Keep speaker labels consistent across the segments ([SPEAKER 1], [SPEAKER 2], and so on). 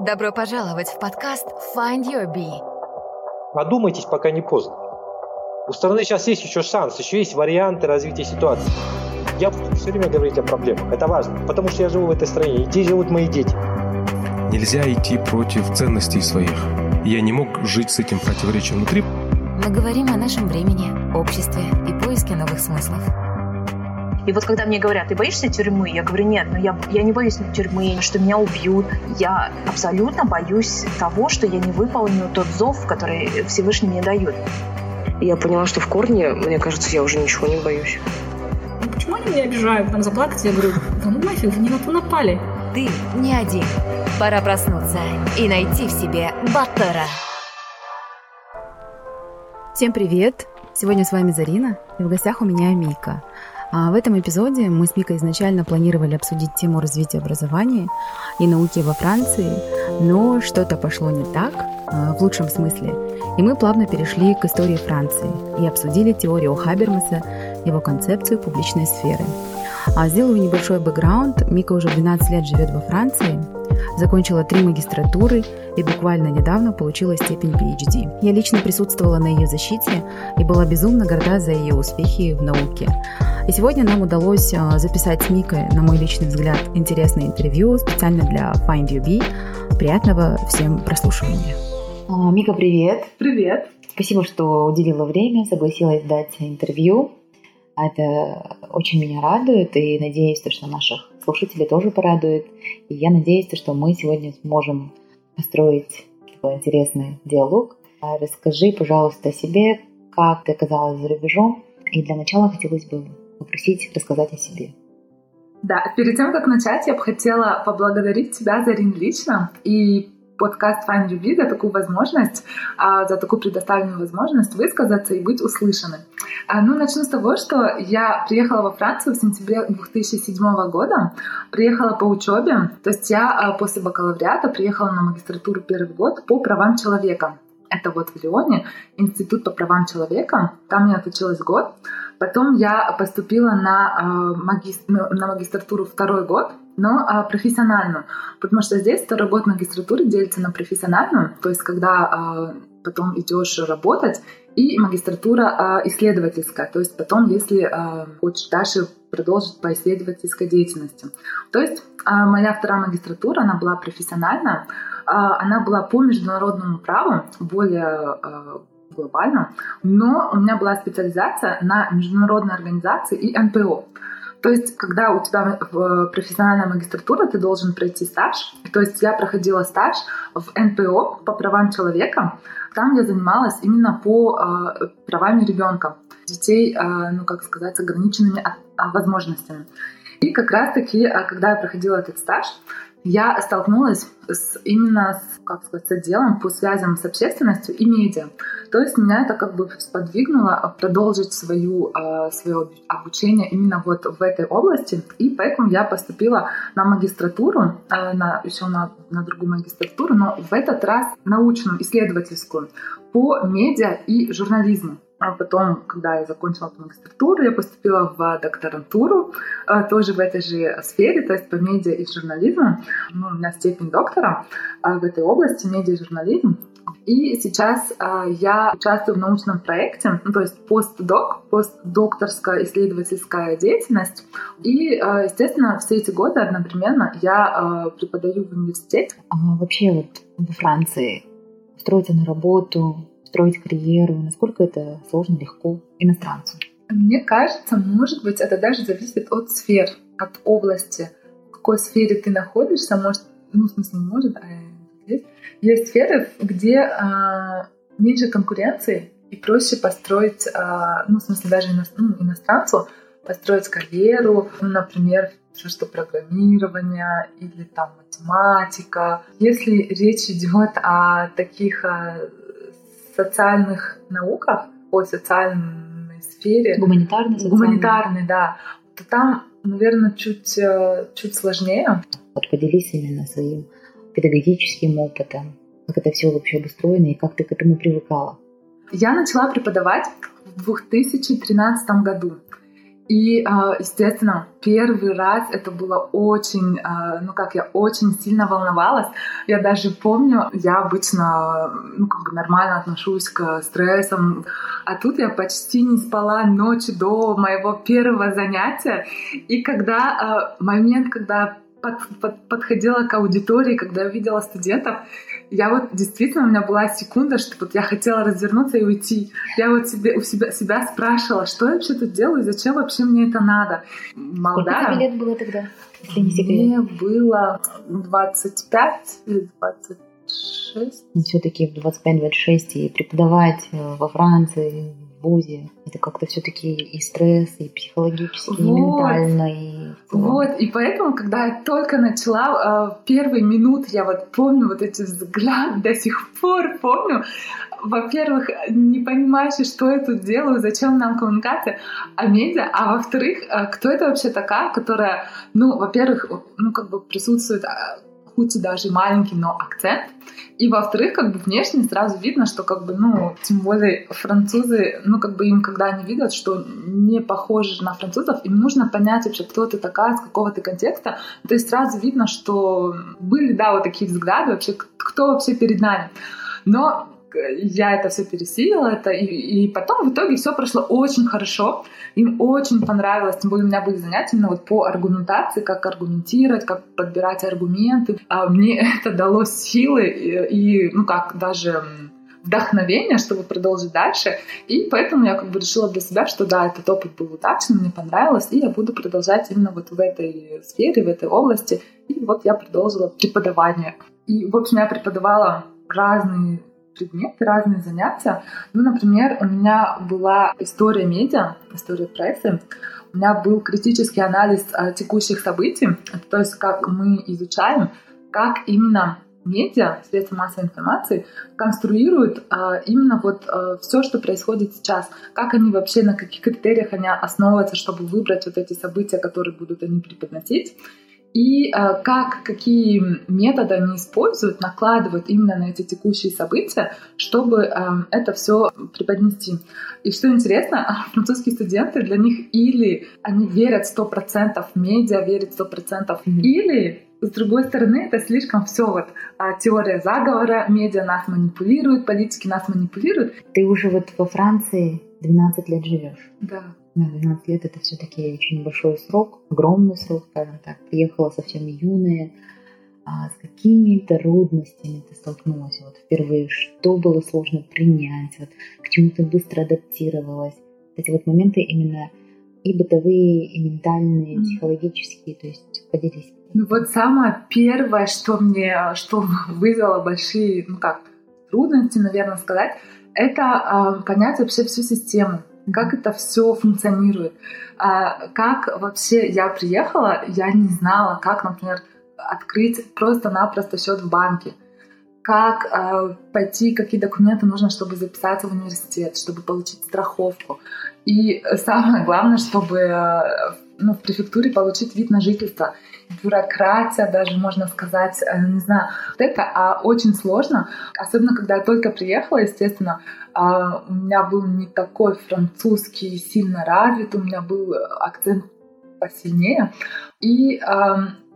[SPEAKER 1] Добро пожаловать в подкаст Find Your Bee.
[SPEAKER 2] Подумайтесь, пока не поздно. У страны сейчас есть еще шанс, еще есть варианты развития ситуации. Я буду все время говорить о проблемах. Это важно, потому что я живу в этой стране, и здесь живут мои дети.
[SPEAKER 3] Нельзя идти против ценностей своих. Я не мог жить с этим противоречием внутри.
[SPEAKER 1] Мы говорим о нашем времени, обществе и поиске новых смыслов.
[SPEAKER 4] И вот когда мне говорят, ты боишься тюрьмы? Я говорю, нет, ну я, я не боюсь тюрьмы, что меня убьют. Я абсолютно боюсь того, что я не выполню тот зов, который Всевышний мне дает.
[SPEAKER 5] Я поняла, что в корне, мне кажется, я уже ничего не боюсь.
[SPEAKER 6] Ну, почему они меня обижают? Там заплакать, я говорю, да ну нафиг, вы не на то напали.
[SPEAKER 1] Ты не один. Пора проснуться и найти в себе Баттера.
[SPEAKER 7] Всем привет! Сегодня с вами Зарина, и в гостях у меня Мика. А в этом эпизоде мы с Микой изначально планировали обсудить тему развития образования и науки во Франции, но что-то пошло не так, а, в лучшем смысле, и мы плавно перешли к истории Франции и обсудили теорию Хабермаса, его концепцию публичной сферы. А сделаю небольшой бэкграунд. Мика уже 12 лет живет во Франции, закончила три магистратуры и буквально недавно получила степень PhD. Я лично присутствовала на ее защите и была безумно горда за ее успехи в науке. И сегодня нам удалось а, записать с Микой, на мой личный взгляд, интересное интервью специально для Find You Be. Приятного всем прослушивания. А, Мика, привет!
[SPEAKER 6] Привет!
[SPEAKER 7] Спасибо, что уделила время, согласилась дать интервью. Это очень меня радует и надеюсь, что наших слушателей тоже порадует. И я надеюсь, что мы сегодня сможем построить такой интересный диалог. А расскажи, пожалуйста, о себе, как ты оказалась за рубежом. И для начала хотелось бы попросить рассказать о себе.
[SPEAKER 6] Да, перед тем, как начать, я бы хотела поблагодарить тебя, Зарин, лично и подкаст Find You Be за такую возможность, а, за такую предоставленную возможность высказаться и быть услышанным. А, ну, начну с того, что я приехала во Францию в сентябре 2007 года, приехала по учебе, то есть я а, после бакалавриата приехала на магистратуру первый год по правам человека. Это вот в Лионе, Институт по правам человека. Там я отучилась год. Потом я поступила на, маги... на магистратуру второй год, но а, профессиональную. Потому что здесь второй год магистратуры делится на профессиональную, то есть когда а, потом идешь работать, и магистратура исследовательская, то есть потом, если хочешь дальше продолжить по исследовательской деятельности. То есть моя вторая магистратура, она была профессиональная, она была по международному праву, более а, глобально, но у меня была специализация на международной организации и НПО. То есть, когда у тебя профессиональная магистратура, ты должен пройти стаж. То есть, я проходила стаж в НПО по правам человека. Там я занималась именно по э, правам ребенка, детей, э, ну, как сказать, с ограниченными возможностями. И как раз-таки, а, когда я проходила этот стаж, я столкнулась с, именно с, как сказать, с отделом по связям с общественностью и медиа. То есть меня это как бы сподвигнуло продолжить свою, а, свое обучение именно вот в этой области. И поэтому я поступила на магистратуру, а, на, еще на, на другую магистратуру, но в этот раз научную, исследовательскую по медиа и журнализму. А потом, когда я закончила магистратуру, я поступила в докторантуру, э, тоже в этой же сфере, то есть по медиа и журнализму. Ну, у меня степень доктора э, в этой области, медиа и журнализм. И сейчас э, я участвую в научном проекте, ну, то есть постдок, постдокторская исследовательская деятельность. И, естественно, все эти годы одновременно я преподаю в университете.
[SPEAKER 7] А вообще вот во Франции устроиться на работу, строить карьеру? Насколько это сложно, легко иностранцу?
[SPEAKER 6] Мне кажется, может быть, это даже зависит от сфер, от области, в какой сфере ты находишься. Может, ну, в смысле, может, а есть. Есть сферы, где а, меньше конкуренции и проще построить, а, ну, в смысле, даже ино, ну, иностранцу построить карьеру, ну, например, все, что программирование или там математика. Если речь идет о таких а, социальных науках, о социальной сфере,
[SPEAKER 7] гуманитарной,
[SPEAKER 6] гуманитарной, да, то там, наверное, чуть, э, чуть сложнее.
[SPEAKER 7] Вот поделись именно своим педагогическим опытом, как это все вообще обустроено и как ты к этому привыкала.
[SPEAKER 6] Я начала преподавать в 2013 году. И, а, естественно, первый раз это было очень, а, ну как, я очень сильно волновалась. Я даже помню, я обычно, ну как бы нормально отношусь к стрессам, а тут я почти не спала ночь до моего первого занятия. И когда момент, когда под, под, подходила к аудитории, когда я увидела студентов, я вот действительно, у меня была секунда, что вот я хотела развернуться и уйти. Я вот себе, у себя, себя спрашивала, что я вообще тут делаю, зачем вообще мне это надо.
[SPEAKER 7] Молодая. Сколько лет было тогда,
[SPEAKER 6] если не секрет? Мне было 25 или 26.
[SPEAKER 7] Все-таки в 25-26 и преподавать э, во Франции, ВУЗе. Это как-то все-таки и стресс, и психологически, вот. и ментально, и...
[SPEAKER 6] Вот, и поэтому, когда я только начала, э, первые минуты, я вот помню вот эти взгляды, до сих пор помню, во-первых, не понимаешь, что я тут делаю, зачем нам коммуникация, а медиа, а во-вторых, э, кто это вообще такая, которая, ну, во-первых, ну, как бы присутствует э, хоть и даже маленький, но акцент. И во-вторых, как бы внешне сразу видно, что как бы, ну, тем более французы, ну, как бы им, когда они видят, что не похожи на французов, им нужно понять вообще, кто ты такая, с какого ты контекста. То есть сразу видно, что были, да, вот такие взгляды вообще, кто вообще перед нами. Но я это все пересилила, это, и, и потом в итоге все прошло очень хорошо. Им очень понравилось, тем более у меня были занятия именно вот по аргументации, как аргументировать, как подбирать аргументы. А мне это дало силы и, и ну как, даже вдохновение, чтобы продолжить дальше. И поэтому я как бы решила для себя, что да, этот опыт был удачным, мне понравилось, и я буду продолжать именно вот в этой сфере, в этой области. И вот я продолжила преподавание. И, в общем, я преподавала разные предметы, разные занятия. Ну, например, у меня была история медиа, история прессы. У меня был критический анализ а, текущих событий, то есть как мы изучаем, как именно медиа, средства массовой информации конструируют а, именно вот а, все, что происходит сейчас, как они вообще, на каких критериях они основываются, чтобы выбрать вот эти события, которые будут они преподносить и э, как, какие методы они используют, накладывают именно на эти текущие события, чтобы э, это все преподнести. И что интересно, французские студенты, для них или они верят 100% в медиа, верят 100%, mm-hmm. или с другой стороны, это слишком все вот а, теория заговора, медиа нас манипулируют, политики нас манипулируют.
[SPEAKER 7] Ты уже вот во Франции 12 лет живешь.
[SPEAKER 6] Да.
[SPEAKER 7] На 12 лет это все-таки очень большой срок, огромный срок, скажем так. Приехала совсем юная. А с какими трудностями ты столкнулась вот впервые? Что было сложно принять? Вот, к чему ты быстро адаптировалась? Эти вот моменты именно и бытовые, и ментальные, и психологические. То есть поделись.
[SPEAKER 6] Ну вот самое первое, что мне, что вызвало большие, ну как, трудности, наверное, сказать, это э, понять вообще всю систему как это все функционирует. А, как вообще я приехала, я не знала, как, например, открыть просто-напросто счет в банке, как э, пойти, какие документы нужно, чтобы записаться в университет, чтобы получить страховку. И самое главное, чтобы э, ну, в префектуре получить вид на жительство. Бюрократия даже, можно сказать, э, не знаю, вот это а очень сложно, особенно когда я только приехала, естественно, а, у меня был не такой французский сильно развит, у меня был акцент посильнее. И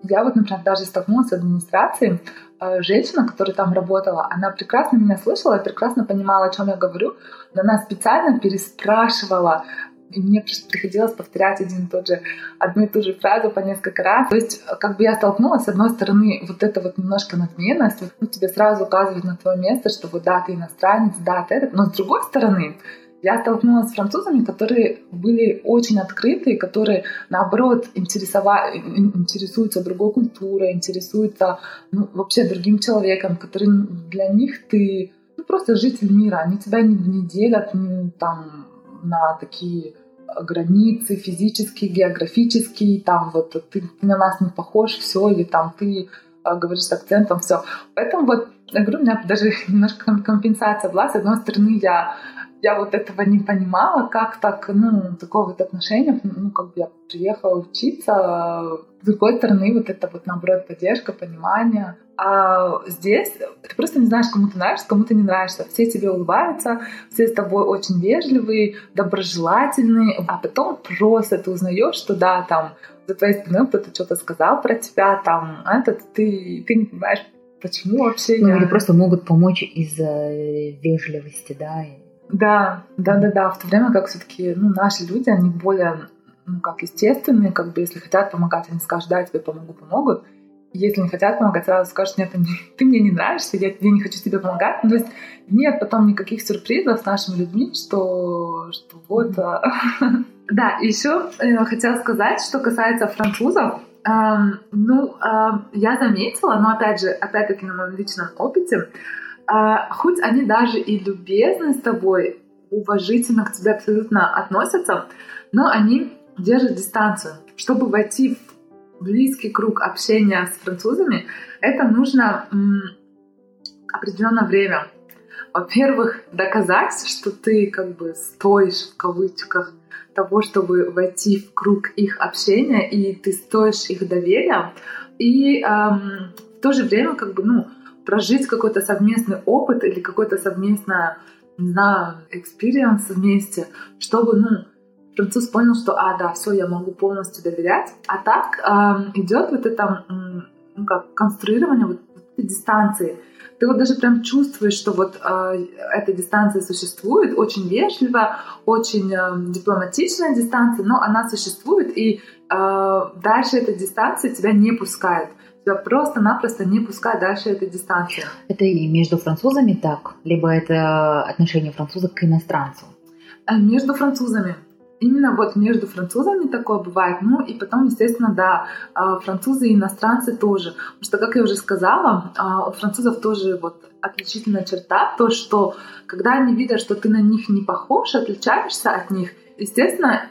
[SPEAKER 6] я вот, например, даже столкнулась с администрацией, а, женщина, которая там работала, она прекрасно меня слышала, прекрасно понимала, о чем я говорю, но она специально переспрашивала и мне приходилось повторять один и тот же, одну и ту же фразу по несколько раз. То есть, как бы я столкнулась, с одной стороны, вот это вот немножко надменность, ну, тебе сразу указывают на твое место, что вот да, ты иностранец, да, ты этот. Но с другой стороны, я столкнулась с французами, которые были очень открыты, которые, наоборот, интересова... интересуются другой культурой, интересуются ну, вообще другим человеком, который для них ты ну, просто житель мира. Они тебя не, не делят не, там, на такие границы физические, географические, там вот ты, на нас не похож, все, или там ты а, говоришь с акцентом, все. Поэтому вот я говорю, у меня даже немножко компенсация была. С одной стороны, я я вот этого не понимала, как так, ну, такое вот отношение, ну, как бы я приехала учиться, с другой стороны, вот это вот, наоборот, поддержка, понимание. А здесь ты просто не знаешь, кому ты нравишься, кому ты не нравишься. Все тебе улыбаются, все с тобой очень вежливые, доброжелательные, а потом просто ты узнаешь, что да, там за твоей спиной кто-то что-то сказал про тебя, там, этот, ты, ты не понимаешь, почему вообще
[SPEAKER 8] Ну,
[SPEAKER 6] я...
[SPEAKER 8] или просто могут помочь из-за вежливости, да,
[SPEAKER 6] да, да, да, да. В то время как все-таки ну, наши люди, они более ну, как естественные, как бы если хотят помогать, они скажут, да, я тебе помогу, помогут. Если не хотят помогать, сразу скажут, нет, ты мне не нравишься, я, я не хочу тебе помогать. Ну, то есть нет потом никаких сюрпризов с нашими людьми, что, что вот... Mm-hmm. Да, еще э, хотела сказать, что касается французов, эм, ну, э, я заметила, но опять же, опять-таки на моем личном опыте, а, хоть они даже и любезны с тобой, уважительно к тебе абсолютно относятся, но они держат дистанцию. Чтобы войти в близкий круг общения с французами, это нужно м, определенное время. Во-первых, доказать, что ты как бы стоишь в кавычках того, чтобы войти в круг их общения, и ты стоишь их доверия. И эм, в то же время, как бы, ну, прожить какой-то совместный опыт или какой-то совместный, не знаю, experience вместе, чтобы, ну, француз понял, что, а, да, все, я могу полностью доверять. А так э, идет вот это, ну, как, конструирование вот этой дистанции. Ты вот даже прям чувствуешь, что вот э, эта дистанция существует, очень вежливая, очень э, дипломатичная дистанция, но она существует, и э, дальше эта дистанция тебя не пускает тебя просто-напросто не пускать дальше этой дистанции.
[SPEAKER 8] Это и между французами так? Либо это отношение француза к иностранцу?
[SPEAKER 6] Между французами. Именно вот между французами такое бывает. Ну и потом, естественно, да, французы и иностранцы тоже. Потому что, как я уже сказала, у французов тоже вот отличительная черта, то, что когда они видят, что ты на них не похож, отличаешься от них, естественно,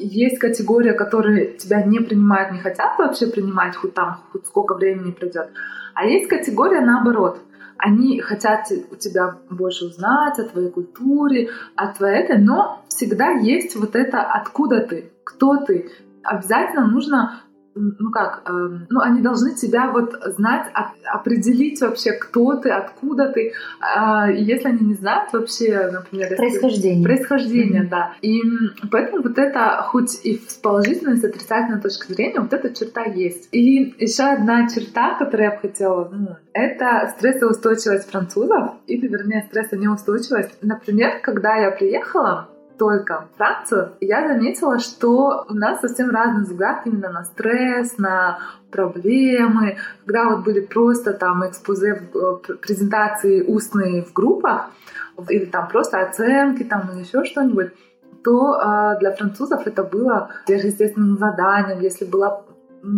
[SPEAKER 6] есть категория, которые тебя не принимают, не хотят вообще принимать, хоть там, хоть сколько времени пройдет. А есть категория наоборот. Они хотят у тебя больше узнать о твоей культуре, о твоей этой, но всегда есть вот это откуда ты, кто ты. Обязательно нужно ну как, э, ну они должны тебя вот знать, определить вообще, кто ты, откуда ты. Э, если они не знают вообще, например...
[SPEAKER 8] Происхождение.
[SPEAKER 6] Происхождение, mm-hmm. да. И поэтому вот это, хоть и с положительной, и с отрицательной точки зрения, вот эта черта есть. И еще одна черта, которую я бы хотела, ну, это стрессоустойчивость французов, или, вернее, стрессонеустойчивость. Например, когда я приехала, только Францию, я заметила, что у нас совсем разный взгляд именно на стресс, на проблемы. Когда вот были просто там экспозе, э, презентации устные в группах, или там просто оценки, там или еще что-нибудь, то э, для французов это было сверхъестественным заданием. Если была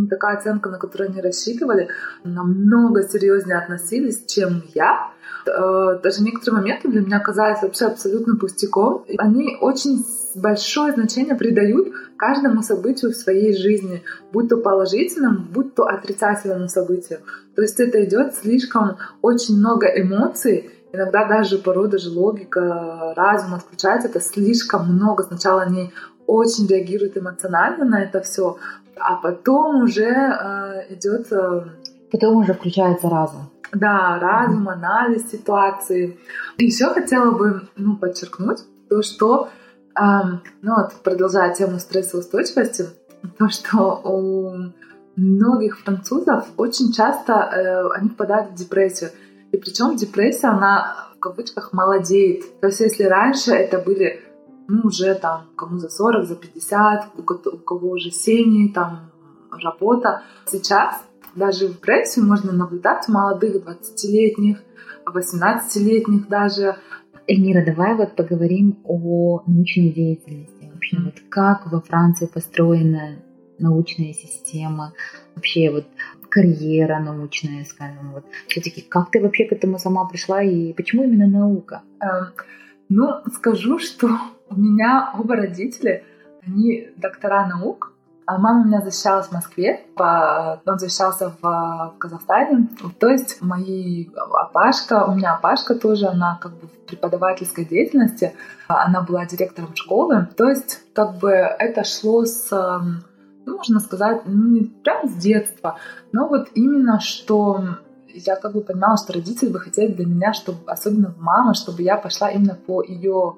[SPEAKER 6] такая оценка, на которую они рассчитывали, намного серьезнее относились, чем я. Э, даже некоторые моменты для меня казались вообще абсолютно пустяком. Они очень большое значение придают каждому событию в своей жизни, будь то положительному, будь то отрицательному событию. То есть это идет слишком очень много эмоций, иногда даже порой даже логика, разум отключается, это слишком много. Сначала они очень реагируют эмоционально на это все, а потом уже э, идет... Э,
[SPEAKER 8] потом уже включается разум.
[SPEAKER 6] Да, разум, анализ ситуации. Еще хотела бы ну, подчеркнуть то, что, э, ну вот, продолжая тему стрессоустойчивости, то, что у многих французов очень часто э, они впадают в депрессию. И причем депрессия, она в кавычках молодеет. То есть если раньше это были ну, уже там кому за 40, за 50, у кого уже семьи, там работа. Сейчас даже в депрессию можно наблюдать молодых 20-летних, 18-летних даже.
[SPEAKER 8] Эльмира, давай вот поговорим о научной деятельности. Вообще, mm-hmm. вот как во Франции построена научная система, вообще вот карьера научная, скажем, вот все-таки как ты вообще к этому сама пришла и почему именно наука?
[SPEAKER 6] Эм, ну, скажу, что у меня оба родителя, они доктора наук, А мама у меня защищалась в Москве, он защищался в Казахстане. То есть мои опашка, у меня опашка тоже, она как бы в преподавательской деятельности, она была директором школы. То есть как бы это шло с ну, можно сказать, ну, не прям с детства, но вот именно что я как бы понимала, что родители бы хотели для меня, чтобы, особенно мама, чтобы я пошла именно по ее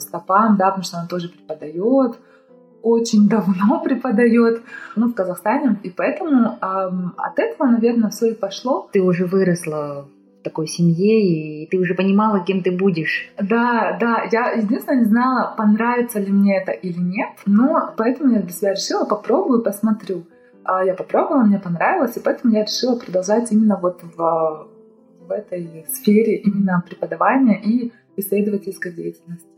[SPEAKER 6] стопам да, потому что она тоже преподает, очень давно преподает, ну, в Казахстане, и поэтому эм, от этого, наверное, все и пошло.
[SPEAKER 8] Ты уже выросла в такой семье, и ты уже понимала, кем ты будешь.
[SPEAKER 6] Да, да, я единственное не знала, понравится ли мне это или нет, но поэтому я для себя решила, попробую, посмотрю. А я попробовала, мне понравилось, и поэтому я решила продолжать именно вот в, в этой сфере именно преподавания и исследовательской деятельности.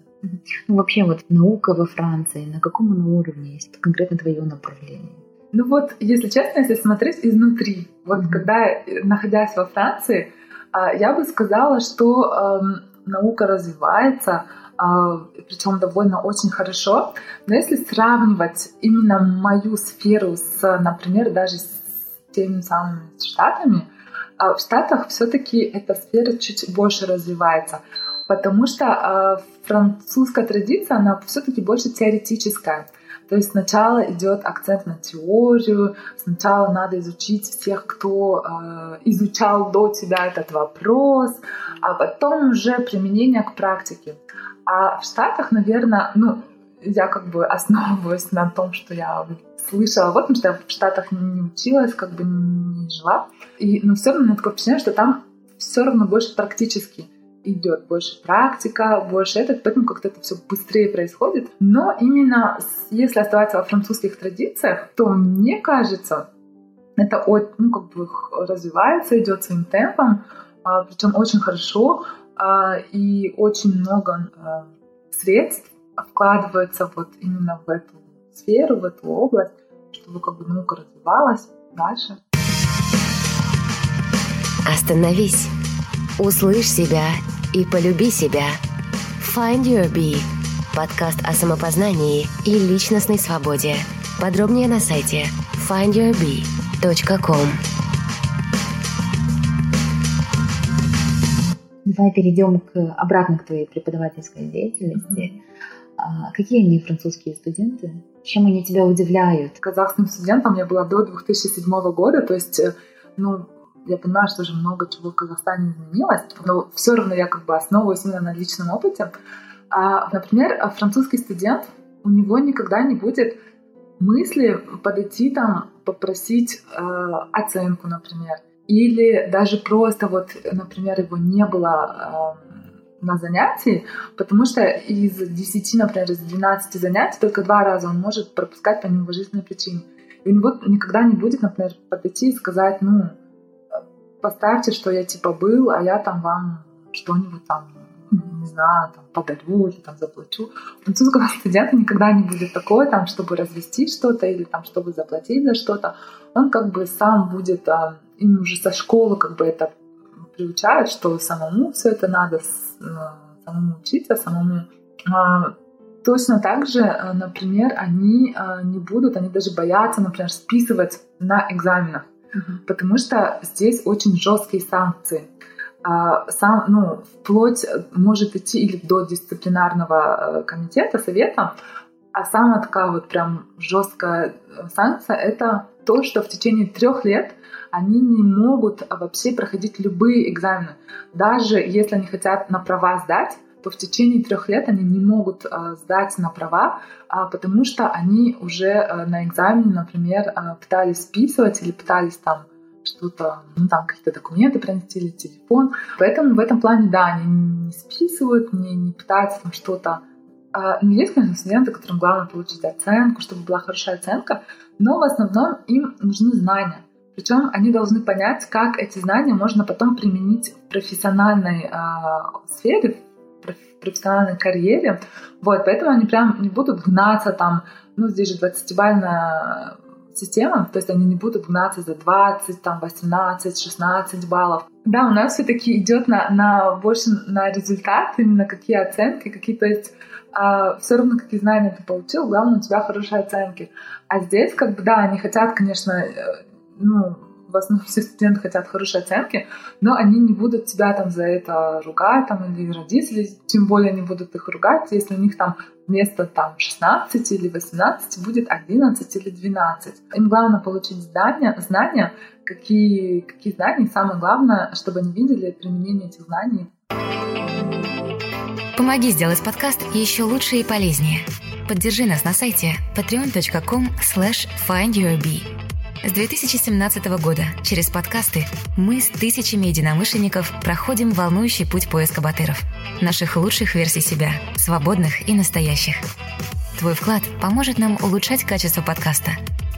[SPEAKER 8] Ну, вообще, вот наука во Франции, на каком она уровне есть конкретно твое направление?
[SPEAKER 6] Ну вот, если честно, если смотреть изнутри, вот mm-hmm. когда, находясь во Франции, а, я бы сказала, что эм, наука развивается, а, причем довольно очень хорошо. Но если сравнивать именно мою сферу с, например, даже с теми самыми Штатами, а, в Штатах все-таки эта сфера чуть больше развивается, потому что французская традиция, она все-таки больше теоретическая. То есть сначала идет акцент на теорию, сначала надо изучить всех, кто э, изучал до тебя этот вопрос, а потом уже применение к практике. А в Штатах, наверное, ну, я как бы основываюсь на том, что я слышала, вот, потому что я в Штатах не училась, как бы не жила. И, но все равно такое впечатление, что там все равно больше практически идет больше практика, больше этот, поэтому как-то это все быстрее происходит. Но именно если оставаться во французских традициях, то мне кажется, это ну, как бы развивается, идет своим темпом, а, причем очень хорошо, а, и очень много а, средств вкладывается вот именно в эту сферу, в эту область, чтобы как бы наука развивалась дальше.
[SPEAKER 1] Остановись. Услышь себя и полюби себя. Find Your Bee. Подкаст о самопознании и личностной свободе. Подробнее на сайте findyourbee.com.
[SPEAKER 8] Давай перейдем к, обратно к твоей преподавательской деятельности. А, какие они французские студенты? Чем они тебя удивляют?
[SPEAKER 6] Казахским студентом я была до 2007 года, то есть э, ну, я понимаю, что уже много чего в Казахстане изменилось, но все равно я как бы основываюсь именно на личном опыте. А, например, французский студент, у него никогда не будет мысли подойти там, попросить э, оценку, например. Или даже просто вот, например, его не было э, на занятии, потому что из 10, например, из 12 занятий только два раза он может пропускать по неуважительной причине. И у него никогда не будет, например, подойти и сказать, ну, поставьте, что я типа был, а я там вам что-нибудь там, не знаю, там подарю или там заплачу. Французского студента никогда не будет такое, там, чтобы развести что-то или там, чтобы заплатить за что-то. Он как бы сам будет, а, им уже со школы как бы это приучают, что самому все это надо, ну, самому учиться, самому а, Точно так же, а, например, они не будут, они даже боятся, например, списывать на экзаменах потому что здесь очень жесткие санкции. А, сам, ну, вплоть может идти или до дисциплинарного э, комитета, совета, а самая такая вот прям жесткая санкция — это то, что в течение трех лет они не могут вообще проходить любые экзамены. Даже если они хотят на права сдать, то в течение трех лет они не могут э, сдать на права, э, потому что они уже э, на экзамене, например, э, пытались списывать или пытались там что-то, ну там какие-то документы принести или телефон. Поэтому в этом плане, да, они не списывают, не, не пытаются там что-то. А, ну, есть, конечно, студенты, которым главное получить оценку, чтобы была хорошая оценка, но в основном им нужны знания. Причем они должны понять, как эти знания можно потом применить в профессиональной э, сфере, профессиональной карьере. Вот, поэтому они прям не будут гнаться там, ну, здесь же 20-бальная системам, то есть они не будут гнаться за 20, там, 18, 16 баллов. Да, у нас все-таки идет на, на больше на результат, именно какие оценки, какие, то есть а, все равно какие знания ты получил, главное у тебя хорошие оценки. А здесь, как бы, да, они хотят, конечно, э, ну, в основном все студенты хотят хорошие оценки, но они не будут тебя там за это ругать, там, или родители, тем более не будут их ругать, если у них там вместо там 16 или 18 будет 11 или 12. Им главное получить знания, знания какие, какие знания, самое главное, чтобы они видели применение этих знаний.
[SPEAKER 1] Помоги сделать подкаст еще лучше и полезнее. Поддержи нас на сайте patreon.com slash findyourbee. С 2017 года через подкасты мы с тысячами единомышленников проходим волнующий путь поиска батыров. Наших лучших версий себя, свободных и настоящих. Твой вклад поможет нам улучшать качество подкаста,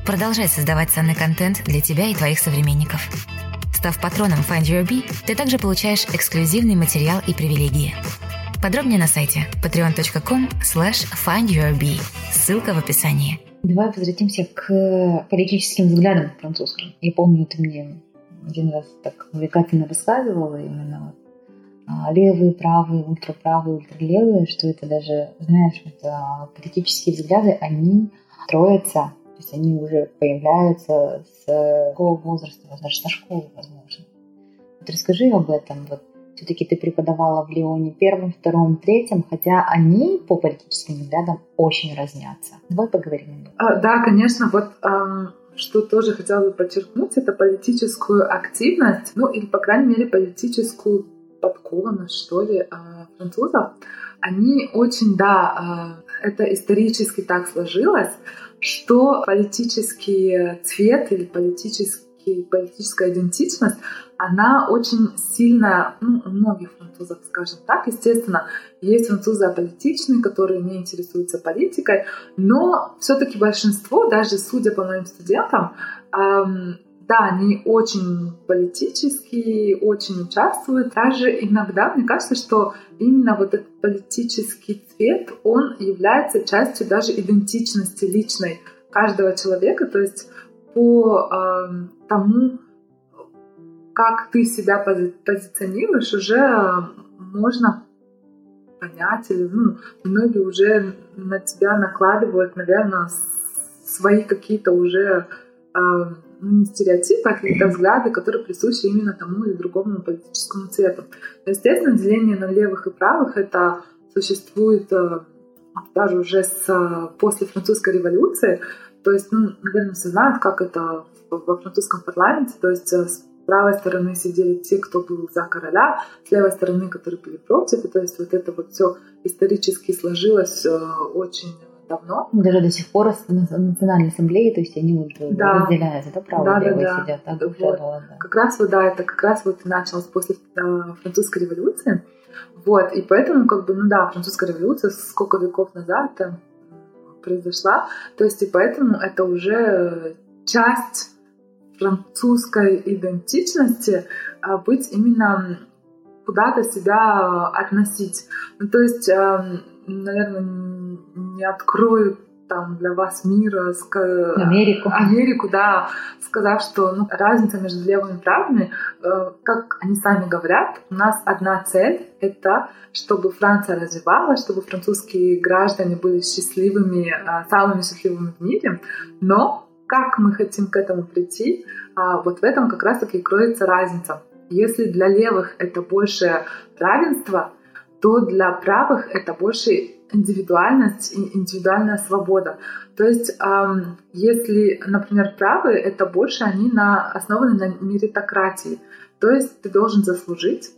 [SPEAKER 1] продолжать создавать ценный контент для тебя и твоих современников. Став патроном Find Your Bee, ты также получаешь эксклюзивный материал и привилегии. Подробнее на сайте patreon.com slash findyourbee. Ссылка в описании.
[SPEAKER 8] Давай возвратимся к политическим взглядам французским. Я помню, ты мне один раз так увлекательно рассказывала именно а, левые, правые, ультраправые, ультралевые, что это даже, знаешь, вот, а, политические взгляды, они строятся, то есть они уже появляются с какого возраста, даже со школы, возможно. Вот расскажи об этом, вот все-таки ты преподавала в Лионе первом, втором, третьем, хотя они по политическим взглядам очень разнятся. Давай поговорим об
[SPEAKER 6] этом. Да, конечно, вот что тоже хотела бы подчеркнуть, это политическую активность, ну или, по крайней мере, политическую подкованность, что ли, а, французов. Они очень, да, а, это исторически так сложилось, что политический цвет или политический, политическая идентичность она очень сильная, ну, у многих французов, скажем так. Естественно, есть французы аполитичные, которые не интересуются политикой, но все-таки большинство, даже судя по моим студентам, эм, да, они очень политические, очень участвуют. Даже иногда мне кажется, что именно вот этот политический цвет, он является частью даже идентичности личной каждого человека. То есть по э, тому, как ты себя пози позиционируешь, уже можно понять, или ну, многие уже на тебя накладывают, наверное, свои какие-то уже э, не стереотипы, а какие-то взгляды, которые присущи именно тому или другому политическому цвету. Естественно, деление на левых и правых это существует э, даже уже с, после французской революции. То есть, ну, наверное, все знают, как это во французском парламенте. То есть э, с правой стороны сидели те, кто был за короля, с левой стороны, которые были против. И то есть вот это вот все исторически сложилось э, очень давно.
[SPEAKER 8] Даже до сих пор в Национальной ассамблее, то есть они вот э, да. разделяются, да, право да, левое да, сидят. Так,
[SPEAKER 6] вот. да. Как раз вот, да, это как раз вот началось после э, французской революции. Вот, и поэтому, как бы, ну да, французская революция сколько веков назад там произошла, то есть и поэтому это уже часть французской идентичности а, быть именно куда-то себя относить. Ну, то есть, а, наверное, не открою там для вас мира,
[SPEAKER 8] ск... Америку.
[SPEAKER 6] Америку, да, сказав, что ну, разница между левыми и правыми, э, как они сами говорят, у нас одна цель — это чтобы Франция развивалась, чтобы французские граждане были счастливыми, э, самыми счастливыми в мире, но как мы хотим к этому прийти, а, вот в этом как раз-таки кроется разница. Если для левых это больше равенство, то для правых это больше индивидуальность и индивидуальная свобода. То есть, если, например, правые, это больше они на, основаны на меритократии. То есть ты должен заслужить,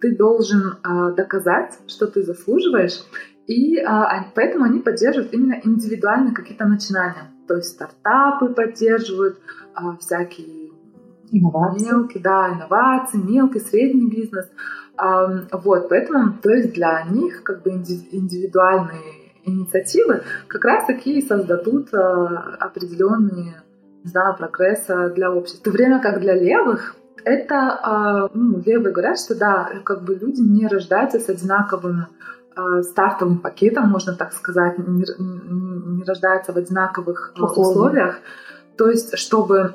[SPEAKER 6] ты должен а, доказать, что ты заслуживаешь, и а, поэтому они поддерживают именно индивидуальные какие-то начинания. То есть стартапы поддерживают, а, всякие
[SPEAKER 8] инновации.
[SPEAKER 6] мелкие, да, инновации, мелкий, средний бизнес. А, вот, поэтому, то есть для них как бы индивидуальные инициативы как раз таки создадут а, определенные, не знаю, прогресса для общества. В то время как для левых это, ну, левые говорят, что да, как бы люди не рождаются с одинаковым стартовым пакетом, можно так сказать, не, не рождается в одинаковых условиях. условиях. То есть, чтобы...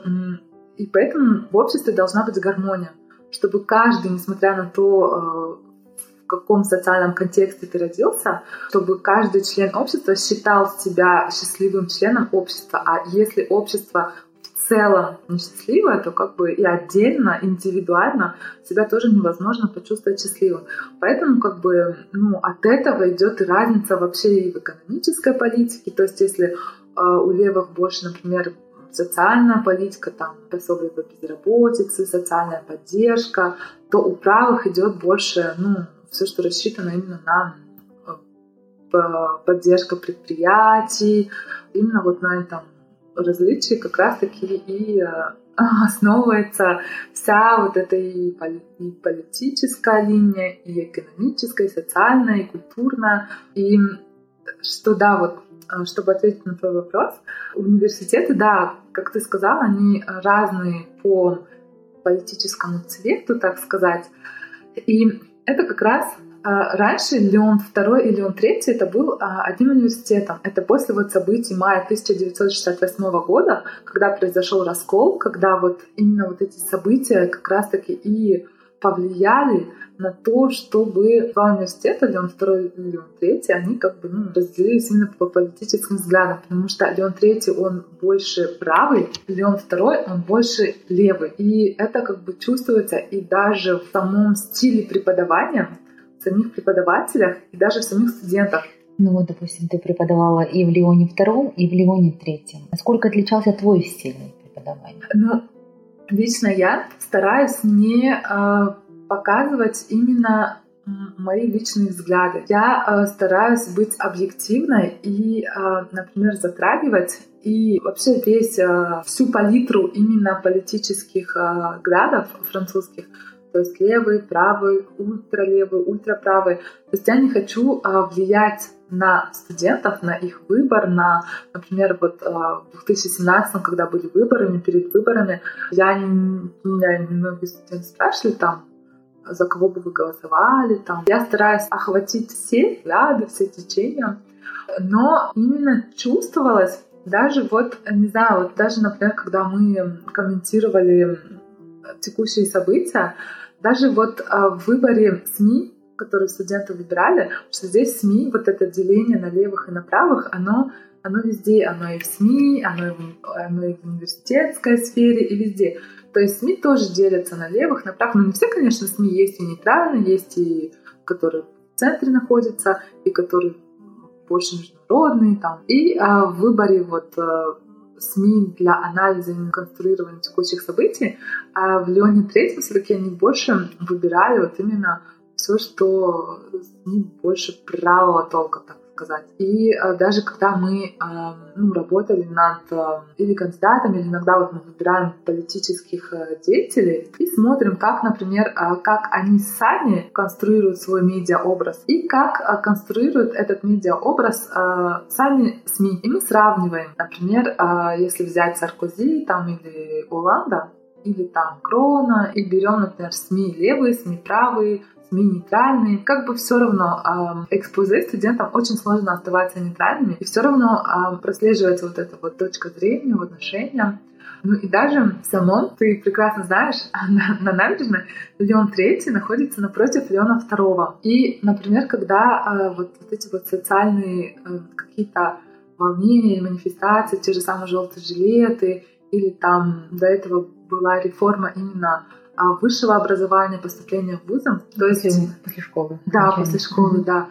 [SPEAKER 6] И поэтому в обществе должна быть гармония, чтобы каждый, несмотря на то, э, в каком социальном контексте ты родился, чтобы каждый член общества считал себя счастливым членом общества. А если общество целом несчастливая, то как бы и отдельно, индивидуально себя тоже невозможно почувствовать счастливым. Поэтому как бы ну, от этого идет и разница вообще и в экономической политике. То есть если э, у левых больше, например, социальная политика, там пособие по безработице, социальная поддержка, то у правых идет больше, ну, все, что рассчитано именно на э, поддержка предприятий, именно вот на этом различий как раз-таки и э, основывается вся вот эта и, политическая линия, и экономическая, и социальная, и культурная. И что, да, вот э, чтобы ответить на твой вопрос, университеты, да, как ты сказала, они разные по политическому цвету, так сказать. И это как раз раньше Леон II и Леон III это был а, одним университетом. Это после вот событий мая 1968 года, когда произошел раскол, когда вот именно вот эти события как раз-таки и повлияли на то, чтобы два университета, Леон II и Леон III, они как бы ну, разделились именно по политическим взглядам, потому что Леон III, он больше правый, Леон II, он больше левый. И это как бы чувствуется и даже в самом стиле преподавания, в самих преподавателях и даже в самих студентах.
[SPEAKER 8] Ну вот, допустим, ты преподавала и в Леоне втором, и в Леоне третьем. Насколько отличался твой стиль преподавания?
[SPEAKER 6] Ну, лично я стараюсь не э, показывать именно мои личные взгляды. Я э, стараюсь быть объективной и, э, например, затрагивать и вообще весь э, всю палитру именно политических э, взглядов французских то есть левый, правый, ультралевый, ультраправый. То есть я не хочу а, влиять на студентов, на их выбор, на, например, вот а, в 2017, когда были выборы, перед выборами, я не, меня многие студенты спрашивали там, за кого бы вы голосовали, там. Я стараюсь охватить все взгляды, все течения, но именно чувствовалось даже вот, не знаю, вот даже, например, когда мы комментировали текущие события, даже вот а, в выборе СМИ, которые студенты выбирали, что здесь СМИ, вот это деление на левых и на правых, оно, оно везде, оно и в СМИ, оно и в, оно и в университетской сфере, и везде. То есть СМИ тоже делятся на левых, на правых. Но не все, конечно, СМИ есть и нейтральные, есть и которые в центре находятся, и которые больше международные там. И а, в выборе вот а, СМИ для анализа и конструирования текущих событий, а в Леоне Третьем все-таки они больше выбирали вот именно все, что СМИ больше правого толка, так сказать. И э, даже когда мы э, ну, работали над э, или кандидатами, или иногда вот мы выбираем политических деятелей и смотрим, как, например, как они сами конструируют свой медиаобраз и как конструируют этот медиаобраз сами СМИ. И мы сравниваем, например, если взять Саркози там или Оланда, или там Крона, и берем, например, СМИ левые, СМИ правые, нейтральные. Как бы все равно э, экспозе студентам очень сложно оставаться нейтральными, и все равно э, прослеживается вот эта вот точка зрения в отношениях. Ну и даже в самом, ты прекрасно знаешь, на, на набережной Леон Третий находится напротив Леона Второго. И, например, когда э, вот, вот эти вот социальные э, какие-то волнения, манифестации, те же самые желтые жилеты, или там до этого была реформа именно высшего образования, поступления в вузы.
[SPEAKER 8] То есть после, школы.
[SPEAKER 6] Да, после школы, да.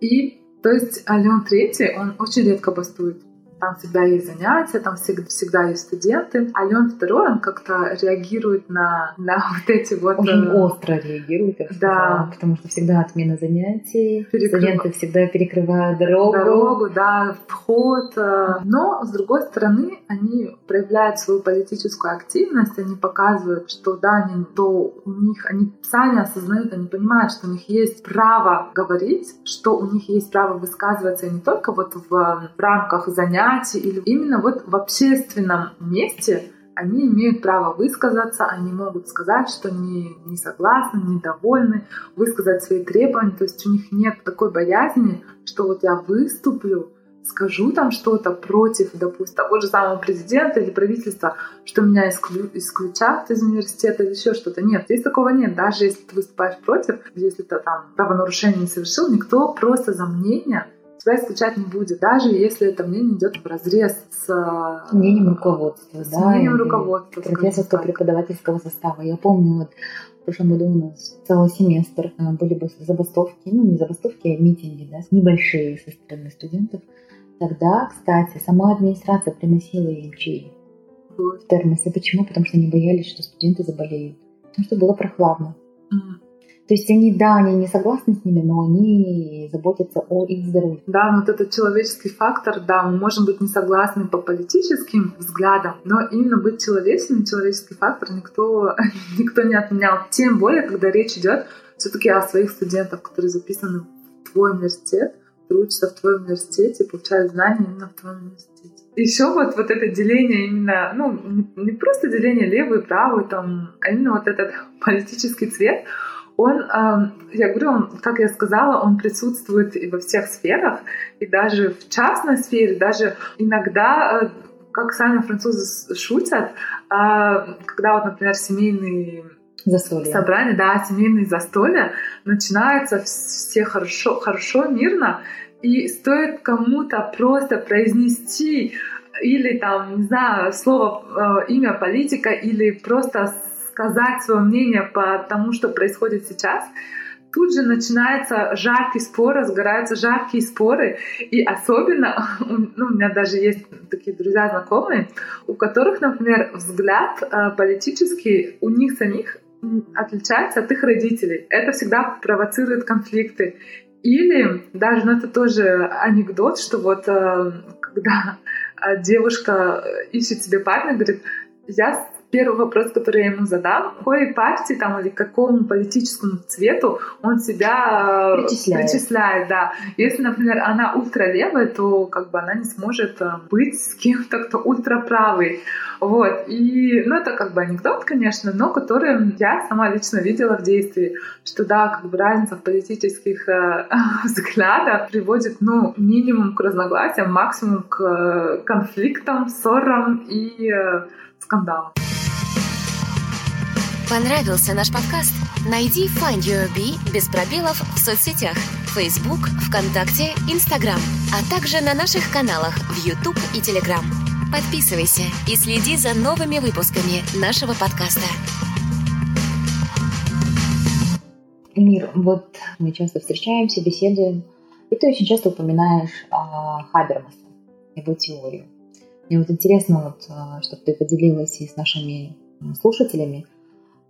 [SPEAKER 6] И то есть Леон Третий, он очень редко бастует там всегда есть занятия, там всегда, всегда есть студенты. А Леон второй, он как-то реагирует на, на вот эти вот...
[SPEAKER 8] Очень э... остро реагирует, я бы да. сказала, потому что всегда отмена занятий, Перекрыв... студенты всегда перекрывают дорогу.
[SPEAKER 6] Дорогу, да, вход. Э. Но, с другой стороны, они проявляют свою политическую активность, они показывают, что да, они, то у них, они сами осознают, они понимают, что у них есть право говорить, что у них есть право высказываться не только вот в, в рамках занятий, занятии или именно вот в общественном месте они имеют право высказаться, они могут сказать, что не, не согласны, недовольны, высказать свои требования. То есть у них нет такой боязни, что вот я выступлю, скажу там что-то против, допустим, того же самого президента или правительства, что меня исклю, исключат из университета или еще что-то. Нет, здесь такого нет. Даже если ты выступаешь против, если ты там правонарушение не совершил, никто просто за мнение тебя исключать не будет, даже если это мнение идет в разрез с
[SPEAKER 8] э, мнением руководства,
[SPEAKER 6] с да, мнением руководства,
[SPEAKER 8] профессорского-преподавательского состава. Я помню, вот в прошлом году у нас целый семестр э, были бы забастовки, ну не забастовки, а митинги, да, небольшие со стороны студентов. Тогда, кстати, сама администрация приносила им чай в термосе. Почему? Потому что они боялись, что студенты заболеют. Потому что было прохладно. Mm. То есть они, да, они не согласны с ними, но они заботятся о их здоровье.
[SPEAKER 6] Да, вот этот человеческий фактор, да, мы можем быть не согласны по политическим взглядам, но именно быть человечным, человеческий фактор никто, никто не отменял. Тем более, когда речь идет все-таки о своих студентах, которые записаны в твой университет, учатся в твоем университете, получают знания именно в твоем университете. Еще вот, вот это деление именно, ну, не, просто деление левый, правый, там, а именно вот этот политический цвет, он, я говорю, он, как я сказала, он присутствует во всех сферах, и даже в частной сфере, даже иногда, э, как сами французы шутят, а, когда вот, например, семейные
[SPEAKER 8] Застолья.
[SPEAKER 6] собрания, да, семейные застолья, начинаются все хорошо, хорошо, мирно, и стоит кому-то просто произнести или там, не знаю, слово, э, имя политика, или просто сказать свое мнение по тому, что происходит сейчас, тут же начинается жаркий спор, разгораются жаркие споры. И особенно, ну, у меня даже есть такие друзья знакомые, у которых, например, взгляд э, политический у них самих отличается от их родителей. Это всегда провоцирует конфликты. Или даже, ну это тоже анекдот, что вот э, когда э, девушка ищет себе парня, говорит, я первый вопрос, который я ему задам, какой партии там или какому политическому цвету он себя
[SPEAKER 8] э, причисляет.
[SPEAKER 6] причисляет да. Если, например, она ультралевая, то как бы она не сможет э, быть с кем-то, кто ультраправый. Вот. И, ну, это как бы анекдот, конечно, но который я сама лично видела в действии, что да, как бы разница в политических э, взглядах приводит, ну, минимум к разногласиям, максимум к э, конфликтам, ссорам и э, скандалам.
[SPEAKER 1] Понравился наш подкаст? Найди Find Your Bee без пробелов в соцсетях Facebook, ВКонтакте, Instagram, а также на наших каналах в YouTube и Telegram. Подписывайся и следи за новыми выпусками нашего подкаста.
[SPEAKER 8] Мир, вот мы часто встречаемся, беседуем, и ты очень часто упоминаешь а, Хабермаса, его теорию. Мне вот интересно, вот, а, чтобы ты поделилась и с нашими слушателями –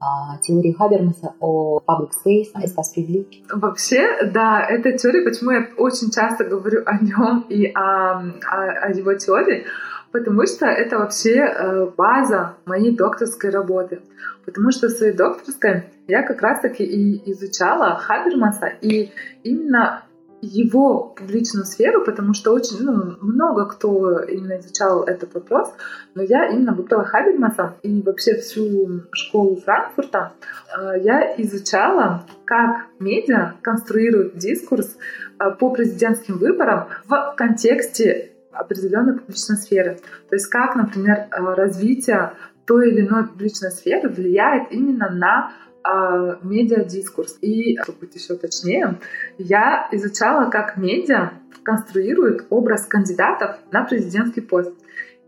[SPEAKER 8] а, теории Хабермаса о public space, espace public.
[SPEAKER 6] Вообще, да, эта теория, почему я очень часто говорю о нем и о, о, о его теории, потому что это вообще э, база моей докторской работы. Потому что в своей докторской я как раз-таки и изучала Хабермаса, и именно его публичную сферу, потому что очень ну, много кто именно изучал этот вопрос, но я именно выбрала Хабельмаса и вообще всю школу Франкфурта. Э, я изучала, как медиа конструируют дискурс э, по президентским выборам в контексте определенной публичной сферы. То есть как, например, э, развитие той или иной публичной сферы влияет именно на э, медиадискурс. И, чтобы быть еще точнее, я изучала, как медиа конструирует образ кандидатов на президентский пост.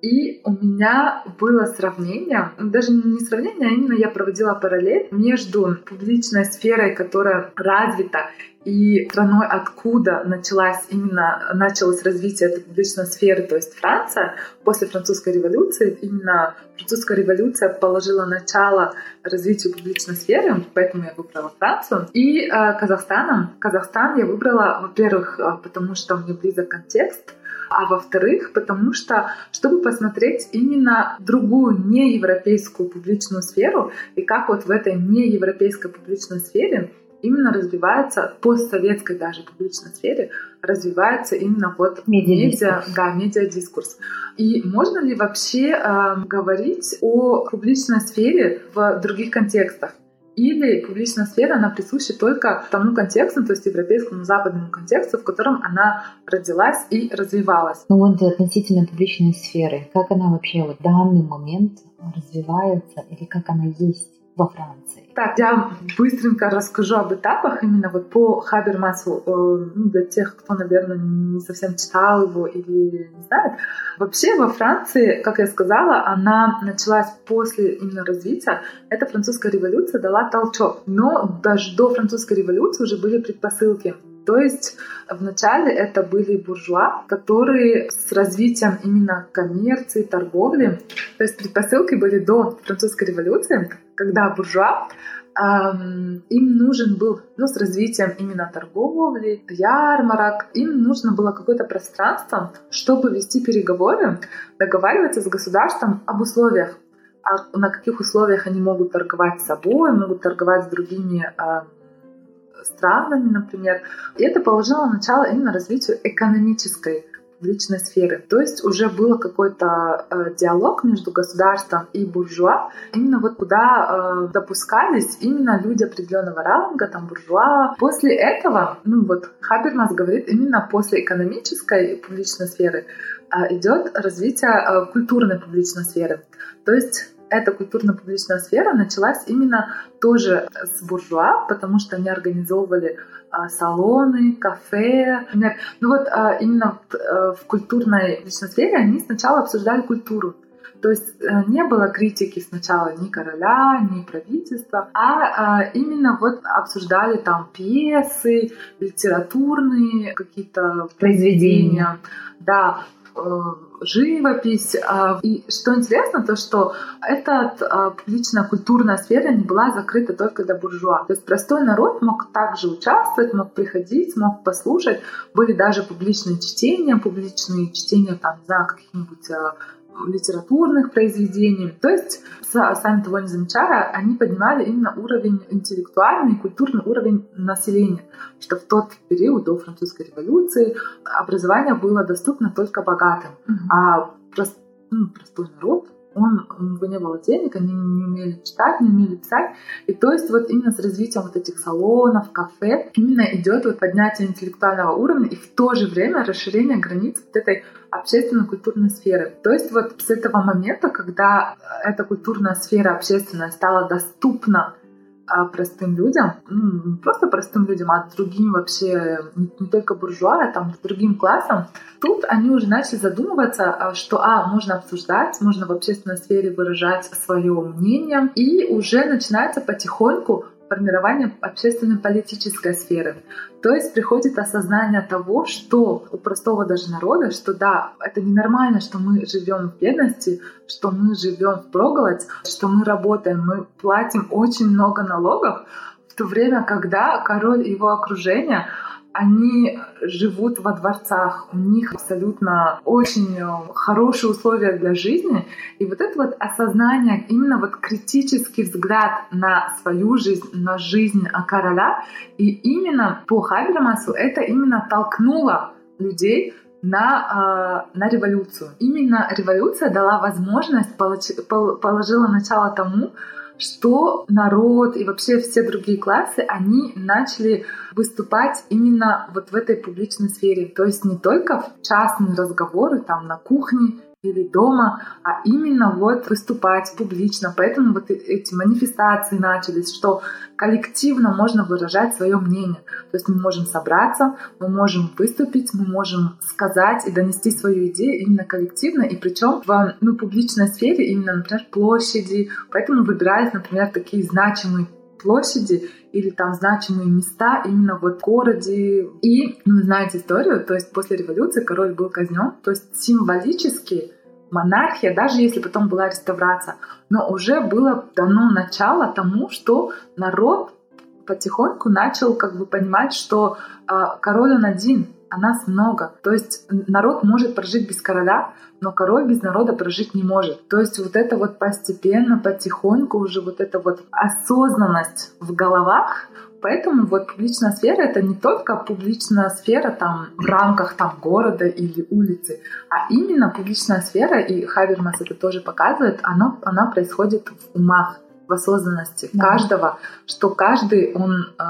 [SPEAKER 6] И у меня было сравнение, даже не сравнение, а именно я проводила параллель между публичной сферой, которая развита, и страной, откуда началась именно, началось развитие этой публичной сферы, то есть Франция, после французской революции, именно французская революция положила начало развитию публичной сферы, поэтому я выбрала Францию. И э, Казахстаном. Казахстан я выбрала, во-первых, э, потому что мне близок контекст, а во-вторых, потому что, чтобы посмотреть именно другую неевропейскую публичную сферу и как вот в этой неевропейской публичной сфере именно развивается постсоветской даже публичной сфере развивается именно вот медиа, да, медиадискурс. И можно ли вообще э, говорить о публичной сфере в других контекстах? Или публичная сфера, она присуща только тому контексту, то есть европейскому западному контексту, в котором она родилась и развивалась.
[SPEAKER 8] Ну вот относительно публичной сферы, как она вообще вот в данный момент развивается или как она есть во Франции?
[SPEAKER 6] Так, я быстренько расскажу об этапах именно вот по Хабермасу, э, ну, для тех, кто, наверное, не совсем читал его или не знает. Вообще во Франции, как я сказала, она началась после именно развития. Эта французская революция дала толчок. Но даже до французской революции уже были предпосылки. То есть вначале это были буржуа, которые с развитием именно коммерции, торговли, то есть предпосылки были до французской революции, когда буржуа эм, им нужен был, ну, с развитием именно торговли, ярмарок, им нужно было какое-то пространство, чтобы вести переговоры, договариваться с государством об условиях, а на каких условиях они могут торговать с собой, могут торговать с другими э, странами, например. И это положило начало именно развитию экономической публичной сферы. То есть уже был какой-то э, диалог между государством и буржуа, именно вот куда э, допускались именно люди определенного ранга, там буржуа. После этого, ну вот Хабермас говорит, именно после экономической публичной сферы э, идет развитие э, культурной публичной сферы. То есть эта культурно-публичная сфера началась именно тоже с буржуа, потому что они организовывали салоны, кафе. Например. Ну вот а, именно в, а, в культурной сфере они сначала обсуждали культуру. То есть э, не было критики сначала ни короля, ни правительства, а, а именно вот обсуждали там пьесы, литературные какие-то произведения. Да, Э, живопись. А, и что интересно, то что эта публичная культурная сфера не была закрыта только для буржуа. То есть простой народ мог также участвовать, мог приходить, мог послушать. Были даже публичные чтения, публичные чтения, там, знаю, каких-нибудь а, литературных произведений. То есть, сами того не замечая, они поднимали именно уровень интеллектуальный и культурный уровень населения, что в тот период до французской революции образование было доступно только богатым, mm-hmm. а прост, ну, простой народ он, у него не было денег, они не умели читать, не умели писать. И то есть вот именно с развитием вот этих салонов, кафе, именно идет вот поднятие интеллектуального уровня и в то же время расширение границ вот этой общественно-культурной сферы. То есть вот с этого момента, когда эта культурная сфера общественная стала доступна а, простым людям, ну, просто простым людям, а другим вообще, не только буржуа, а там другим классам, тут они уже начали задумываться, а, что, а, можно обсуждать, можно в общественной сфере выражать свое мнение, и уже начинается потихоньку формирование общественно-политической сферы. То есть приходит осознание того, что у простого даже народа, что да, это ненормально, что мы живем в бедности, что мы живем в проголодь, что мы работаем, мы платим очень много налогов, в то время, когда король и его окружение они живут во дворцах, у них абсолютно очень э, хорошие условия для жизни. И вот это вот осознание, именно вот критический взгляд на свою жизнь, на жизнь короля, и именно по Хабермасу это именно толкнуло людей на, э, на революцию. Именно революция дала возможность, положила начало тому, что народ и вообще все другие классы, они начали выступать именно вот в этой публичной сфере. То есть не только в частные разговоры там на кухне или дома, а именно вот выступать публично. Поэтому вот эти манифестации начались, что коллективно можно выражать свое мнение. То есть мы можем собраться, мы можем выступить, мы можем сказать и донести свою идею именно коллективно, и причем в ну, публичной сфере, именно, например, площади. Поэтому выбирались, например, такие значимые площади или там значимые места именно вот в городе. И ну, знаете историю, то есть после революции король был казнен, то есть символически монархия, даже если потом была реставрация, но уже было дано начало тому, что народ потихоньку начал как бы понимать, что э, король он один, а нас много. То есть народ может прожить без короля, но король без народа прожить не может. То есть вот это вот постепенно, потихоньку уже вот эта вот осознанность в головах, Поэтому вот публичная сфера — это не только публичная сфера там в рамках там города или улицы, а именно публичная сфера, и Хавермас это тоже показывает, она, она происходит в умах в осознанности да. каждого, что каждый он э,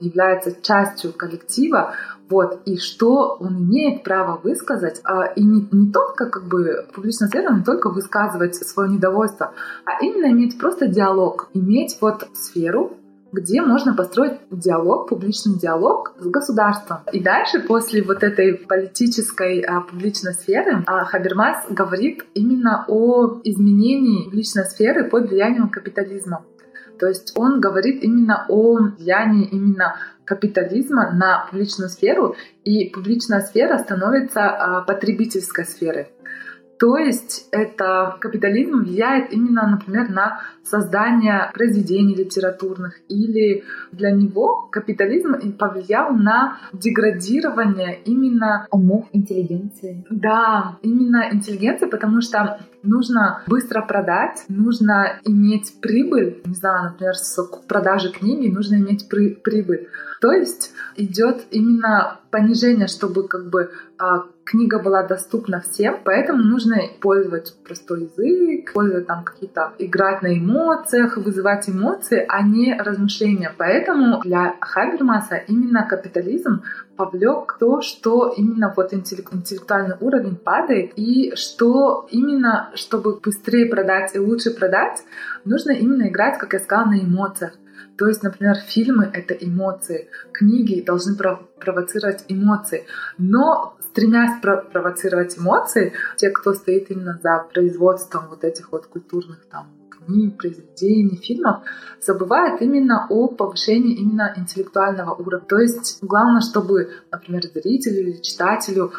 [SPEAKER 6] является частью коллектива, вот, и что он имеет право высказать, э, и не, не только как бы публичная сфера, не только высказывать свое недовольство, а именно иметь просто диалог, иметь вот сферу, где можно построить диалог, публичный диалог с государством. И дальше, после вот этой политической а, публичной сферы, а, Хабермас говорит именно о изменении публичной сферы под влиянием капитализма. То есть он говорит именно о влиянии именно капитализма на публичную сферу, и публичная сфера становится а, потребительской сферой. То есть это капитализм влияет именно, например, на создание произведений литературных или для него капитализм повлиял на деградирование именно
[SPEAKER 8] умов интеллигенции.
[SPEAKER 6] Да, именно интеллигенции, потому что нужно быстро продать, нужно иметь прибыль, не знаю, например, с продажи книги нужно иметь при прибыль. То есть идет именно понижение, чтобы как бы а, книга была доступна всем, поэтому нужно использовать простой язык, использовать там какие-то, играть на эмоциях, вызывать эмоции, а не размышления. Поэтому для Хабермаса именно капитализм повлек то, что именно вот интеллектуальный уровень падает, и что именно, чтобы быстрее продать и лучше продать, нужно именно играть, как я сказала, на эмоциях. То есть, например, фильмы — это эмоции, книги должны провоцировать эмоции. Но стремясь провоцировать эмоции, те, кто стоит именно за производством вот этих вот культурных там книг, произведений, фильмов, забывают именно о повышении именно интеллектуального уровня. То есть главное, чтобы, например, зрителю или читателю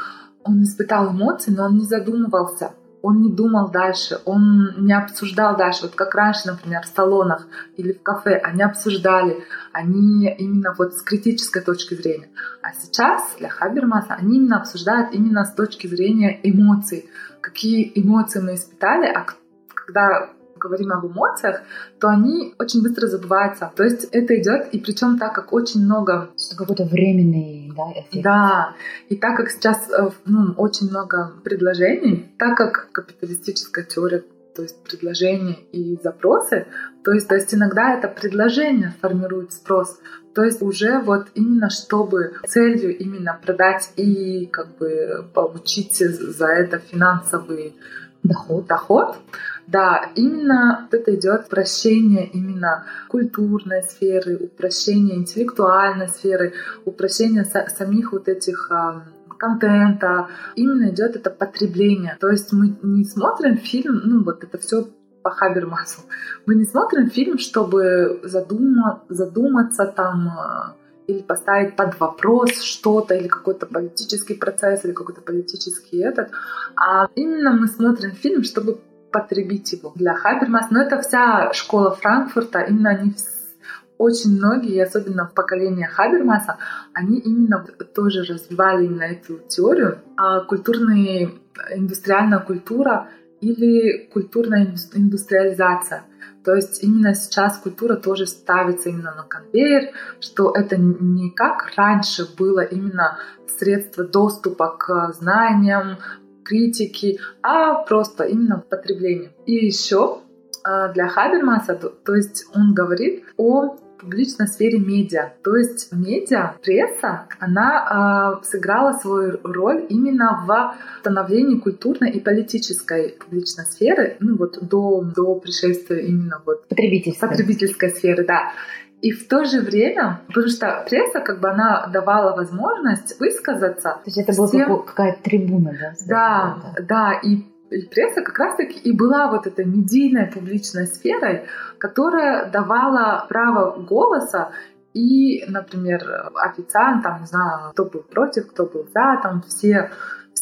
[SPEAKER 6] он испытал эмоции, но он не задумывался он не думал дальше, он не обсуждал дальше. Вот как раньше, например, в салонах или в кафе они обсуждали, они именно вот с критической точки зрения. А сейчас для Хабермаса они именно обсуждают именно с точки зрения эмоций. Какие эмоции мы испытали, а когда говорим об эмоциях, то они очень быстро забываются. То есть это идет, и причем так как очень много...
[SPEAKER 8] Какой-то временный да, эффект.
[SPEAKER 6] Да, и так как сейчас э, ну, очень много предложений, так как капиталистическая теория то есть предложения и запросы, то есть, то есть иногда это предложение формирует спрос, то есть уже вот именно чтобы целью именно продать и как бы получить за это финансовый доход, доход да, именно вот это идет упрощение именно культурной сферы, упрощение интеллектуальной сферы, упрощение самих вот этих контента. Именно идет это потребление. То есть мы не смотрим фильм, ну вот это все по Хабермасу. Мы не смотрим фильм, чтобы задума, задуматься там э, или поставить под вопрос что-то, или какой-то политический процесс, или какой-то политический этот, а именно мы смотрим фильм, чтобы потребить его для Хабермас. Но это вся школа Франкфурта, именно они очень многие, особенно в поколении Хабермаса, они именно тоже развивали именно эту теорию. А культурная, индустриальная культура или культурная индустриализация. То есть именно сейчас культура тоже ставится именно на конвейер, что это не как раньше было именно средство доступа к знаниям, критики, а просто именно потребление. И еще а, для Хабермаса, то есть он говорит о публичной сфере медиа. То есть медиа, пресса, она э, сыграла свою роль именно в становлении культурной и политической публичной сферы, ну вот до, до пришествия именно вот
[SPEAKER 8] потребительской.
[SPEAKER 6] потребительской сферы, да. И в то же время, потому что пресса, как бы она давала возможность высказаться.
[SPEAKER 8] То есть это была всем... какая-то трибуна, да?
[SPEAKER 6] Да, да, да. И, и пресса как раз-таки и была вот этой медийной публичной сферой, которая давала право голоса и, например, официантам, не знаю, кто был против, кто был за, там все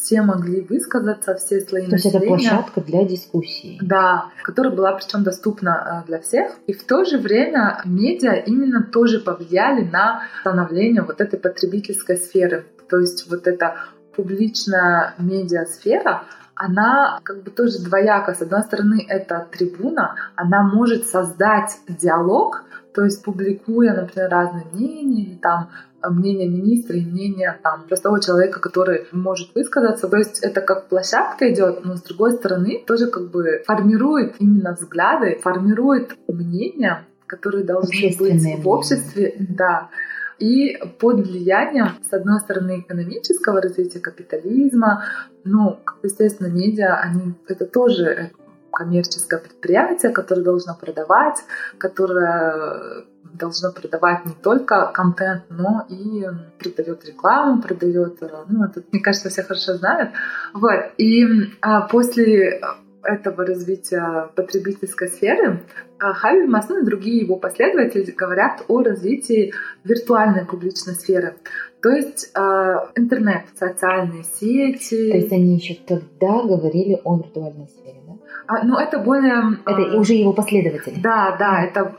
[SPEAKER 6] все могли высказаться, все слои
[SPEAKER 8] То есть это площадка для дискуссии.
[SPEAKER 6] Да, которая была причем доступна э, для всех. И в то же время медиа именно тоже повлияли на становление вот этой потребительской сферы. То есть вот эта публичная медиасфера, она как бы тоже двояка. С одной стороны, это трибуна, она может создать диалог, то есть публикуя, например, разные мнения, или там мнение министра и мнение там простого человека, который может высказаться. То есть это как площадка идет, но с другой стороны тоже как бы формирует именно взгляды, формирует мнения, которые должны быть в обществе, да. И под влиянием, с одной стороны, экономического развития капитализма, ну, естественно, медиа, они, это тоже коммерческое предприятие, которое должно продавать, которое должно продавать не только контент, но и продает рекламу, продает, ну, это, мне кажется, все хорошо знают. Вот. И а, после этого развития потребительской сферы а, Хабермас, ну и другие его последователи говорят о развитии виртуальной публичной сферы. То есть э, интернет, социальные сети.
[SPEAKER 8] То есть они еще тогда говорили о виртуальной сфере,
[SPEAKER 6] А, ну, это более...
[SPEAKER 8] Это э, уже его последователи.
[SPEAKER 6] Да, да, это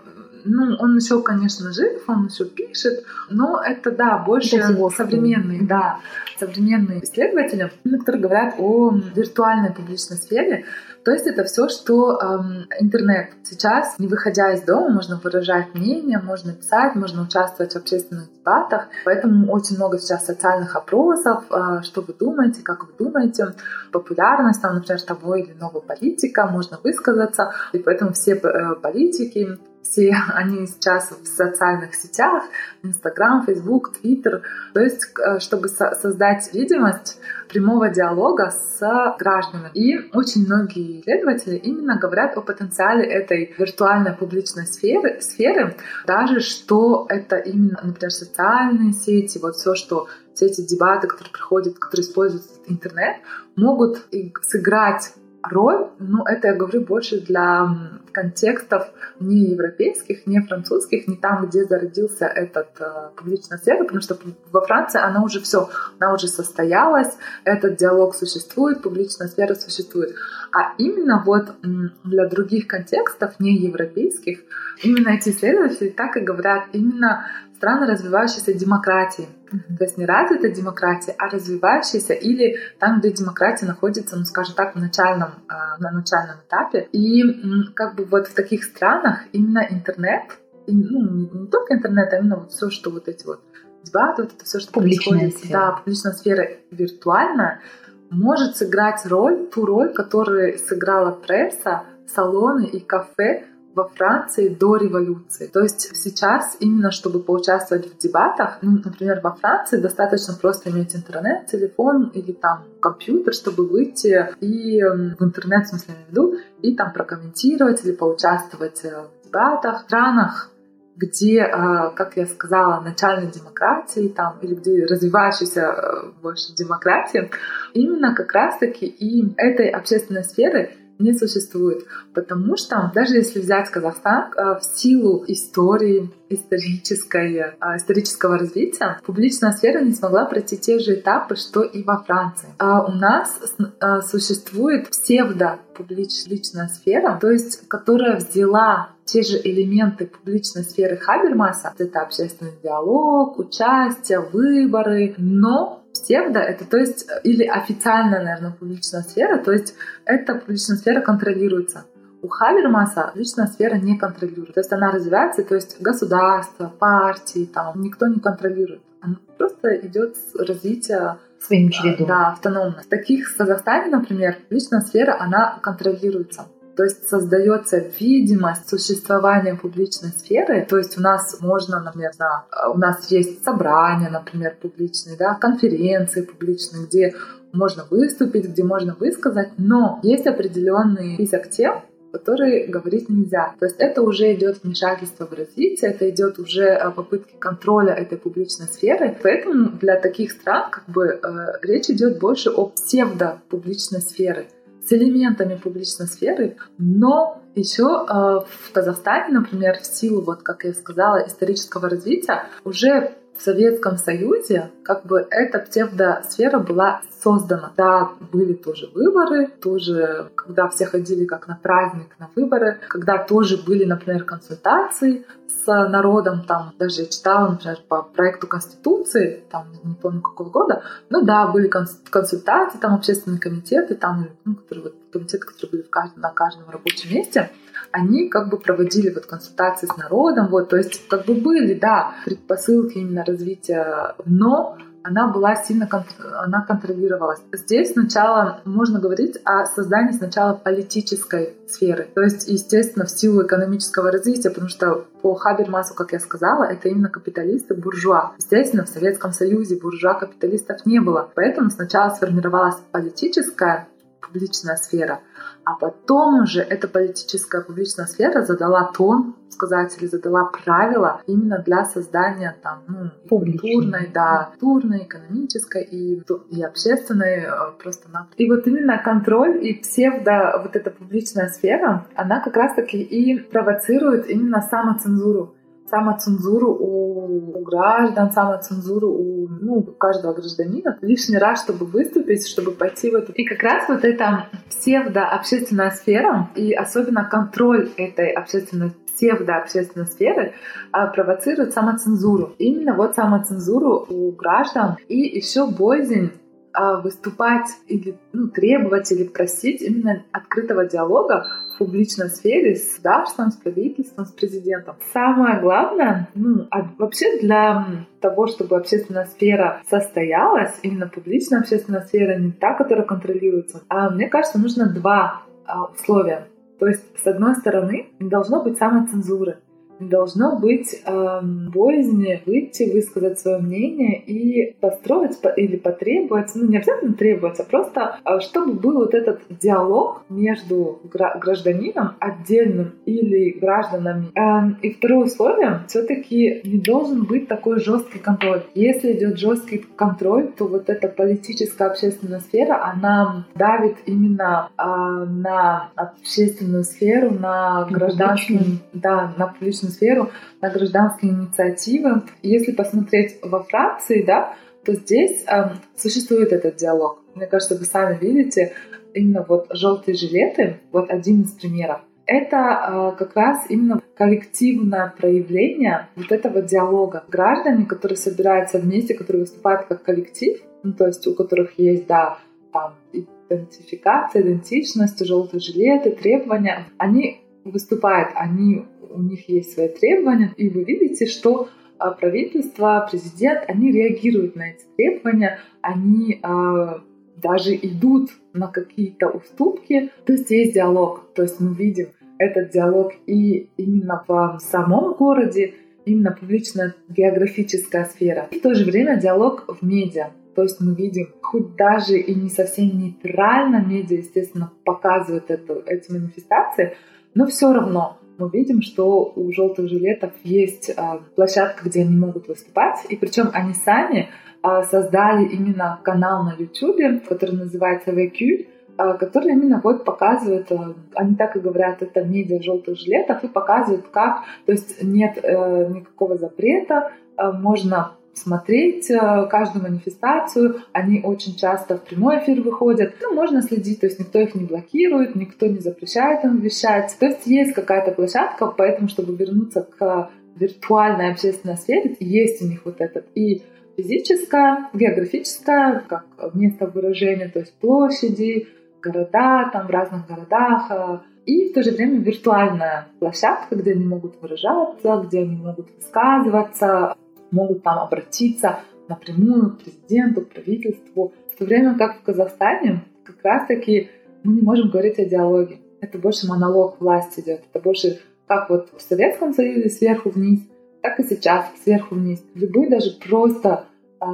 [SPEAKER 6] ну, он еще, конечно, жив, он еще пишет, но это, да, больше это современные, да, современные исследователи, которые говорят о виртуальной публичной сфере. То есть это все, что эм, интернет. Сейчас, не выходя из дома, можно выражать мнение, можно писать, можно участвовать в общественных дебатах. Поэтому очень много сейчас социальных опросов, э, что вы думаете, как вы думаете, популярность, там, например, того или иного политика, можно высказаться. И поэтому все э, политики все они сейчас в социальных сетях, Инстаграм, Фейсбук, Твиттер, то есть э, чтобы создать видимость прямого диалога с гражданами. И очень многие исследователи именно говорят о потенциале этой виртуальной публичной сферы, сферы даже что это именно, например, социальные сети, вот все, что все эти дебаты, которые приходят, которые используют интернет, могут сыграть роль, ну, это я говорю больше для контекстов не европейских, не французских, не там, где зародился этот э, публичная сфера, потому что во Франции она уже все, она уже состоялась, этот диалог существует, публичная сфера существует. А именно вот для других контекстов, не европейских, именно эти исследователи так и говорят, именно страны развивающейся демократии. То есть не развитая демократия, а развивающаяся или там, где демократия находится, ну, скажем так, в начальном, а, на начальном этапе. И как бы вот в таких странах именно интернет, ну, не только интернет, а именно вот все, что вот эти вот дебаты, вот это все, что
[SPEAKER 8] публичная
[SPEAKER 6] происходит, сфера. да, публичная сфера виртуальная, может сыграть роль, ту роль, которую сыграла пресса, салоны и кафе во Франции до революции. То есть сейчас именно чтобы поучаствовать в дебатах, ну, например, во Франции достаточно просто иметь интернет, телефон или там компьютер, чтобы выйти и в интернет, в смысле, я веду, и там прокомментировать или поучаствовать э, в дебатах. В странах где, э, как я сказала, начальной демократии там, или где развивающаяся э, больше демократия, именно как раз-таки и этой общественной сферы не существует. Потому что даже если взять Казахстан, э, в силу истории, исторической, э, исторического развития, публичная сфера не смогла пройти те же этапы, что и во Франции. А у нас э, существует псевдо-публичная сфера, то есть которая взяла те же элементы публичной сферы Хабермаса, это общественный диалог, участие, выборы, но псевдо — это то есть, или официальная, наверное, публичная сфера, то есть эта публичная сфера контролируется. У Хабермаса личная сфера не контролирует. То есть она развивается, то есть государство, партии, там никто не контролирует. Она просто идет развитие
[SPEAKER 8] своим чередом.
[SPEAKER 6] Да, автономно. В таких в Казахстане, например, личная сфера, она контролируется. То есть создается видимость существования публичной сферы. То есть у нас можно, например, да, у нас есть собрания, например, публичные, да, конференции публичные, где можно выступить, где можно высказать, но есть определенный список тем, которые говорить нельзя. То есть это уже идет вмешательство в развитие, это идет уже э, попытки контроля этой публичной сферы. Поэтому для таких стран как бы э, речь идет больше о псевдо-публичной сфере с элементами публичной сферы, но еще э, в Казахстане, например, в силу, вот как я сказала, исторического развития, уже в Советском Союзе как бы эта псевдосфера была создана. Да, были тоже выборы, тоже, когда все ходили как на праздник, на выборы, когда тоже были, например, консультации с народом, там даже я читала, например, по проекту Конституции, там не помню какого года, ну да, были консультации, там общественные комитеты, там, ну, которые вот комитеты, которые были в каждом, на каждом рабочем месте, они как бы проводили вот консультации с народом, вот, то есть как бы были, да, предпосылки именно развития, но она была сильно она контролировалась. Здесь сначала можно говорить о создании сначала политической сферы. То есть, естественно, в силу экономического развития, потому что по Хабермасу, как я сказала, это именно капиталисты, буржуа. Естественно, в Советском Союзе буржуа-капиталистов не было. Поэтому сначала сформировалась политическая публичная сфера, а потом уже эта политическая публичная сфера задала тон, сказать, или задала правила именно для создания там, ну, культурной, да, культурной, экономической и, и общественной э, просто на. И вот именно контроль и псевдо, вот эта публичная сфера, она как раз-таки и провоцирует именно самоцензуру самоцензуру у, у граждан, самоцензуру у, ну, каждого гражданина лишний раз, чтобы выступить, чтобы пойти в эту. И как раз вот эта псевдо-общественная сфера и особенно контроль этой общественной псевдо-общественной сферы а, провоцирует самоцензуру. Именно вот самоцензуру у граждан и еще боязнь а, выступать или ну, требовать или просить именно открытого диалога публичной сфере с государством, с правительством, с президентом. Самое главное, ну, а вообще для того, чтобы общественная сфера состоялась, именно публичная общественная сфера, не та, которая контролируется, а мне кажется, нужно два а, условия. То есть, с одной стороны, должно быть самоцензуры должно быть э, боязни выйти, высказать свое мнение и построить или потребовать, ну не обязательно требовать, а просто э, чтобы был вот этот диалог между гражданином отдельным или гражданами. Э, и второе условие, все-таки не должен быть такой жесткий контроль. Если идет жесткий контроль, то вот эта политическая общественная сфера, она давит именно э, на общественную сферу, на гражданскую, да, на публичную публичную сферу, на гражданские инициативы. если посмотреть во Франции, да, то здесь э, существует этот диалог. Мне кажется, вы сами видите, именно вот желтые жилеты, вот один из примеров. Это э, как раз именно коллективное проявление вот этого диалога. Граждане, которые собираются вместе, которые выступают как коллектив, ну, то есть у которых есть, да, там, идентификация, идентичность, желтые жилеты, требования, они выступают, они у них есть свои требования, и вы видите, что а, правительство, президент, они реагируют на эти требования, они э, даже идут на какие-то уступки, то есть есть диалог, то есть мы видим этот диалог и именно в самом городе, именно публичная географическая сфера. И в то же время диалог в медиа. То есть мы видим, хоть даже и не совсем нейтрально медиа, естественно, показывают эту, эти манифестации, но все равно мы видим, что у желтых жилетов есть а, площадка, где они могут выступать, и причем они сами а, создали именно канал на YouTube, который называется VQ, а, который именно вот показывает, они так и говорят, это медиа желтых жилетов, и показывают, как, то есть нет э, никакого запрета, можно смотреть э, каждую манифестацию. Они очень часто в прямой эфир выходят. Ну, можно следить, то есть никто их не блокирует, никто не запрещает им вещать. То есть есть какая-то площадка, поэтому, чтобы вернуться к виртуальной общественной сфере, есть у них вот этот и физическая, географическая, как место выражения, то есть площади, города, там в разных городах, э, и в то же время виртуальная площадка, где они могут выражаться, где они могут высказываться, могут там обратиться напрямую к президенту, к правительству. В то время как в Казахстане как раз-таки мы не можем говорить о диалоге. Это больше монолог власти идет. Это больше как вот в Советском Союзе сверху вниз, так и сейчас сверху вниз. Любые даже просто э,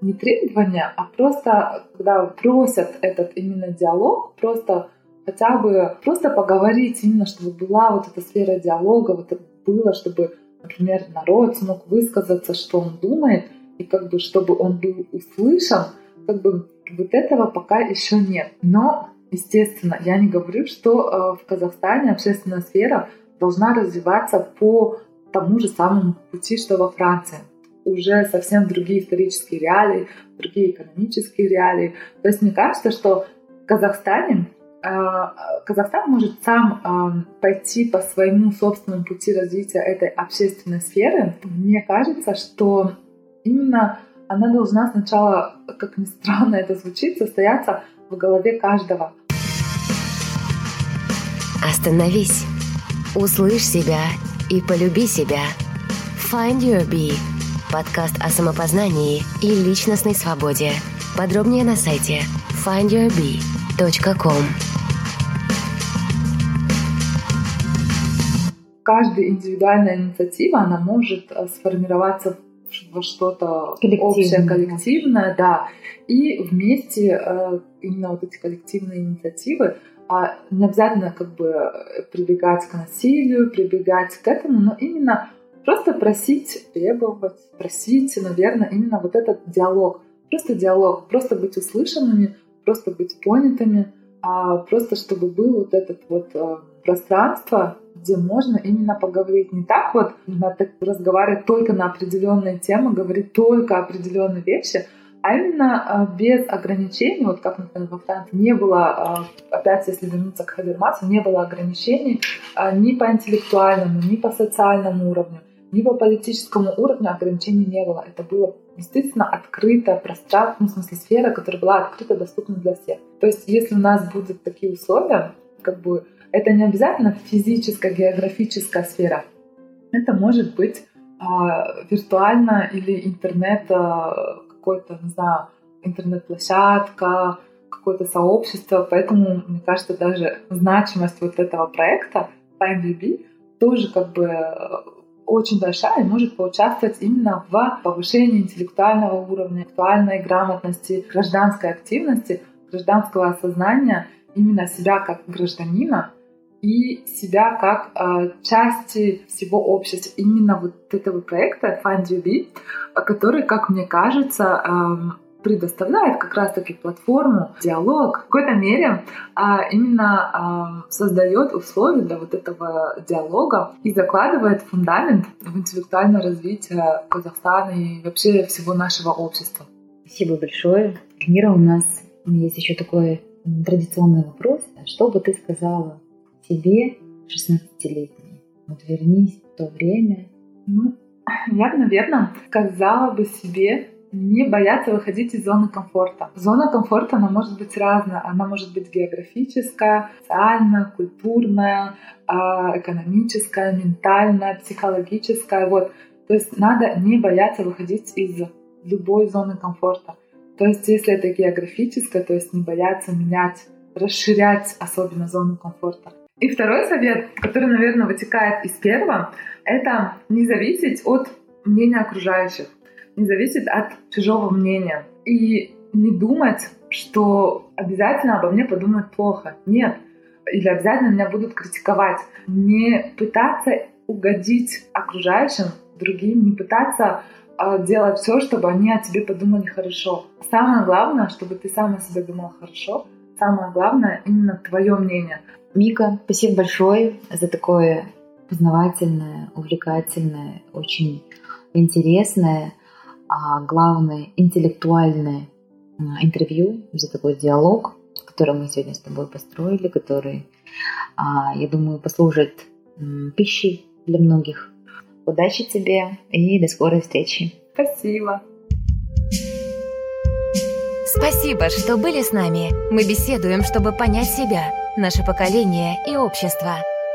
[SPEAKER 6] не требования, а просто когда просят этот именно диалог, просто хотя бы просто поговорить именно, чтобы была вот эта сфера диалога, вот это было, чтобы например, народ смог высказаться, что он думает, и как бы чтобы он был услышан, как бы вот этого пока еще нет. Но, естественно, я не говорю, что э, в Казахстане общественная сфера должна развиваться по тому же самому пути, что во Франции. Уже совсем другие исторические реалии, другие экономические реалии. То есть мне кажется, что в Казахстане Казахстан может сам пойти по своему собственному пути развития этой общественной сферы. Мне кажется, что именно она должна сначала, как ни странно это звучит, состояться в голове каждого.
[SPEAKER 1] Остановись. Услышь себя и полюби себя. Find Your Bee. Подкаст о самопознании и личностной свободе. Подробнее на сайте findyourbee.com.
[SPEAKER 6] Каждая индивидуальная инициатива, она может э, сформироваться во что-то общее, коллективное, да. И вместе э, именно вот эти коллективные инициативы, а не обязательно как бы прибегать к насилию, прибегать к этому, но именно просто просить, требовать, просить, наверное, именно вот этот диалог. Просто диалог, просто быть услышанными, просто быть понятыми, а просто чтобы был вот этот вот э, пространство, где можно именно поговорить. Не так вот разговаривать только на определенные темы, говорить только определенные вещи, а именно а, без ограничений, вот как, например, во Франции не было, а, опять если вернуться к Хабермасу, не было ограничений ни по интеллектуальному, ни по социальному уровню, ни по политическому уровню ограничений не было. Это было действительно открытое пространство, ну, в смысле сфера, которая была открыта, доступна для всех. То есть если у нас будут такие условия, как бы это не обязательно физическая, географическая сфера. Это может быть а, виртуально или интернет, а, какой-то, не знаю, интернет-площадка, какое-то сообщество. Поэтому, мне кажется, даже значимость вот этого проекта FindDB тоже как бы очень большая и может поучаствовать именно в повышении интеллектуального уровня, интеллектуальной грамотности, гражданской активности, гражданского осознания именно себя как гражданина и себя как э, части всего общества. Именно вот этого проекта Find You Be, который, как мне кажется, э, предоставляет как раз-таки платформу, диалог, в какой-то мере а, именно а, создает условия для вот этого диалога и закладывает фундамент в интеллектуальное развитие Казахстана и вообще всего нашего общества.
[SPEAKER 8] Спасибо большое. Мира, у нас есть еще такой традиционный вопрос. Что бы ты сказала себе 16-летней. Вот вернись в то время.
[SPEAKER 6] Ну, я бы, наверное, сказала бы себе не бояться выходить из зоны комфорта. Зона комфорта, она может быть разная. Она может быть географическая, социальная, культурная, а, экономическая, ментальная, психологическая. Вот. То есть надо не бояться выходить из любой зоны комфорта. То есть если это географическая, то есть не бояться менять, расширять особенно зону комфорта. И второй совет, который, наверное, вытекает из первого, это не зависеть от мнения окружающих, не зависеть от чужого мнения. И не думать, что обязательно обо мне подумают плохо. Нет. Или обязательно меня будут критиковать. Не пытаться угодить окружающим, другим, не пытаться э, делать все, чтобы они о тебе подумали хорошо. Самое главное, чтобы ты сам о себе думал хорошо. Самое главное именно твое мнение.
[SPEAKER 8] Мика, спасибо большое за такое познавательное, увлекательное, очень интересное, а главное, интеллектуальное а, интервью, за такой диалог, который мы сегодня с тобой построили, который, а, я думаю, послужит пищей для многих. Удачи тебе и до скорой встречи.
[SPEAKER 6] Спасибо.
[SPEAKER 1] Спасибо, что были с нами. Мы беседуем, чтобы понять себя наше поколение и общество.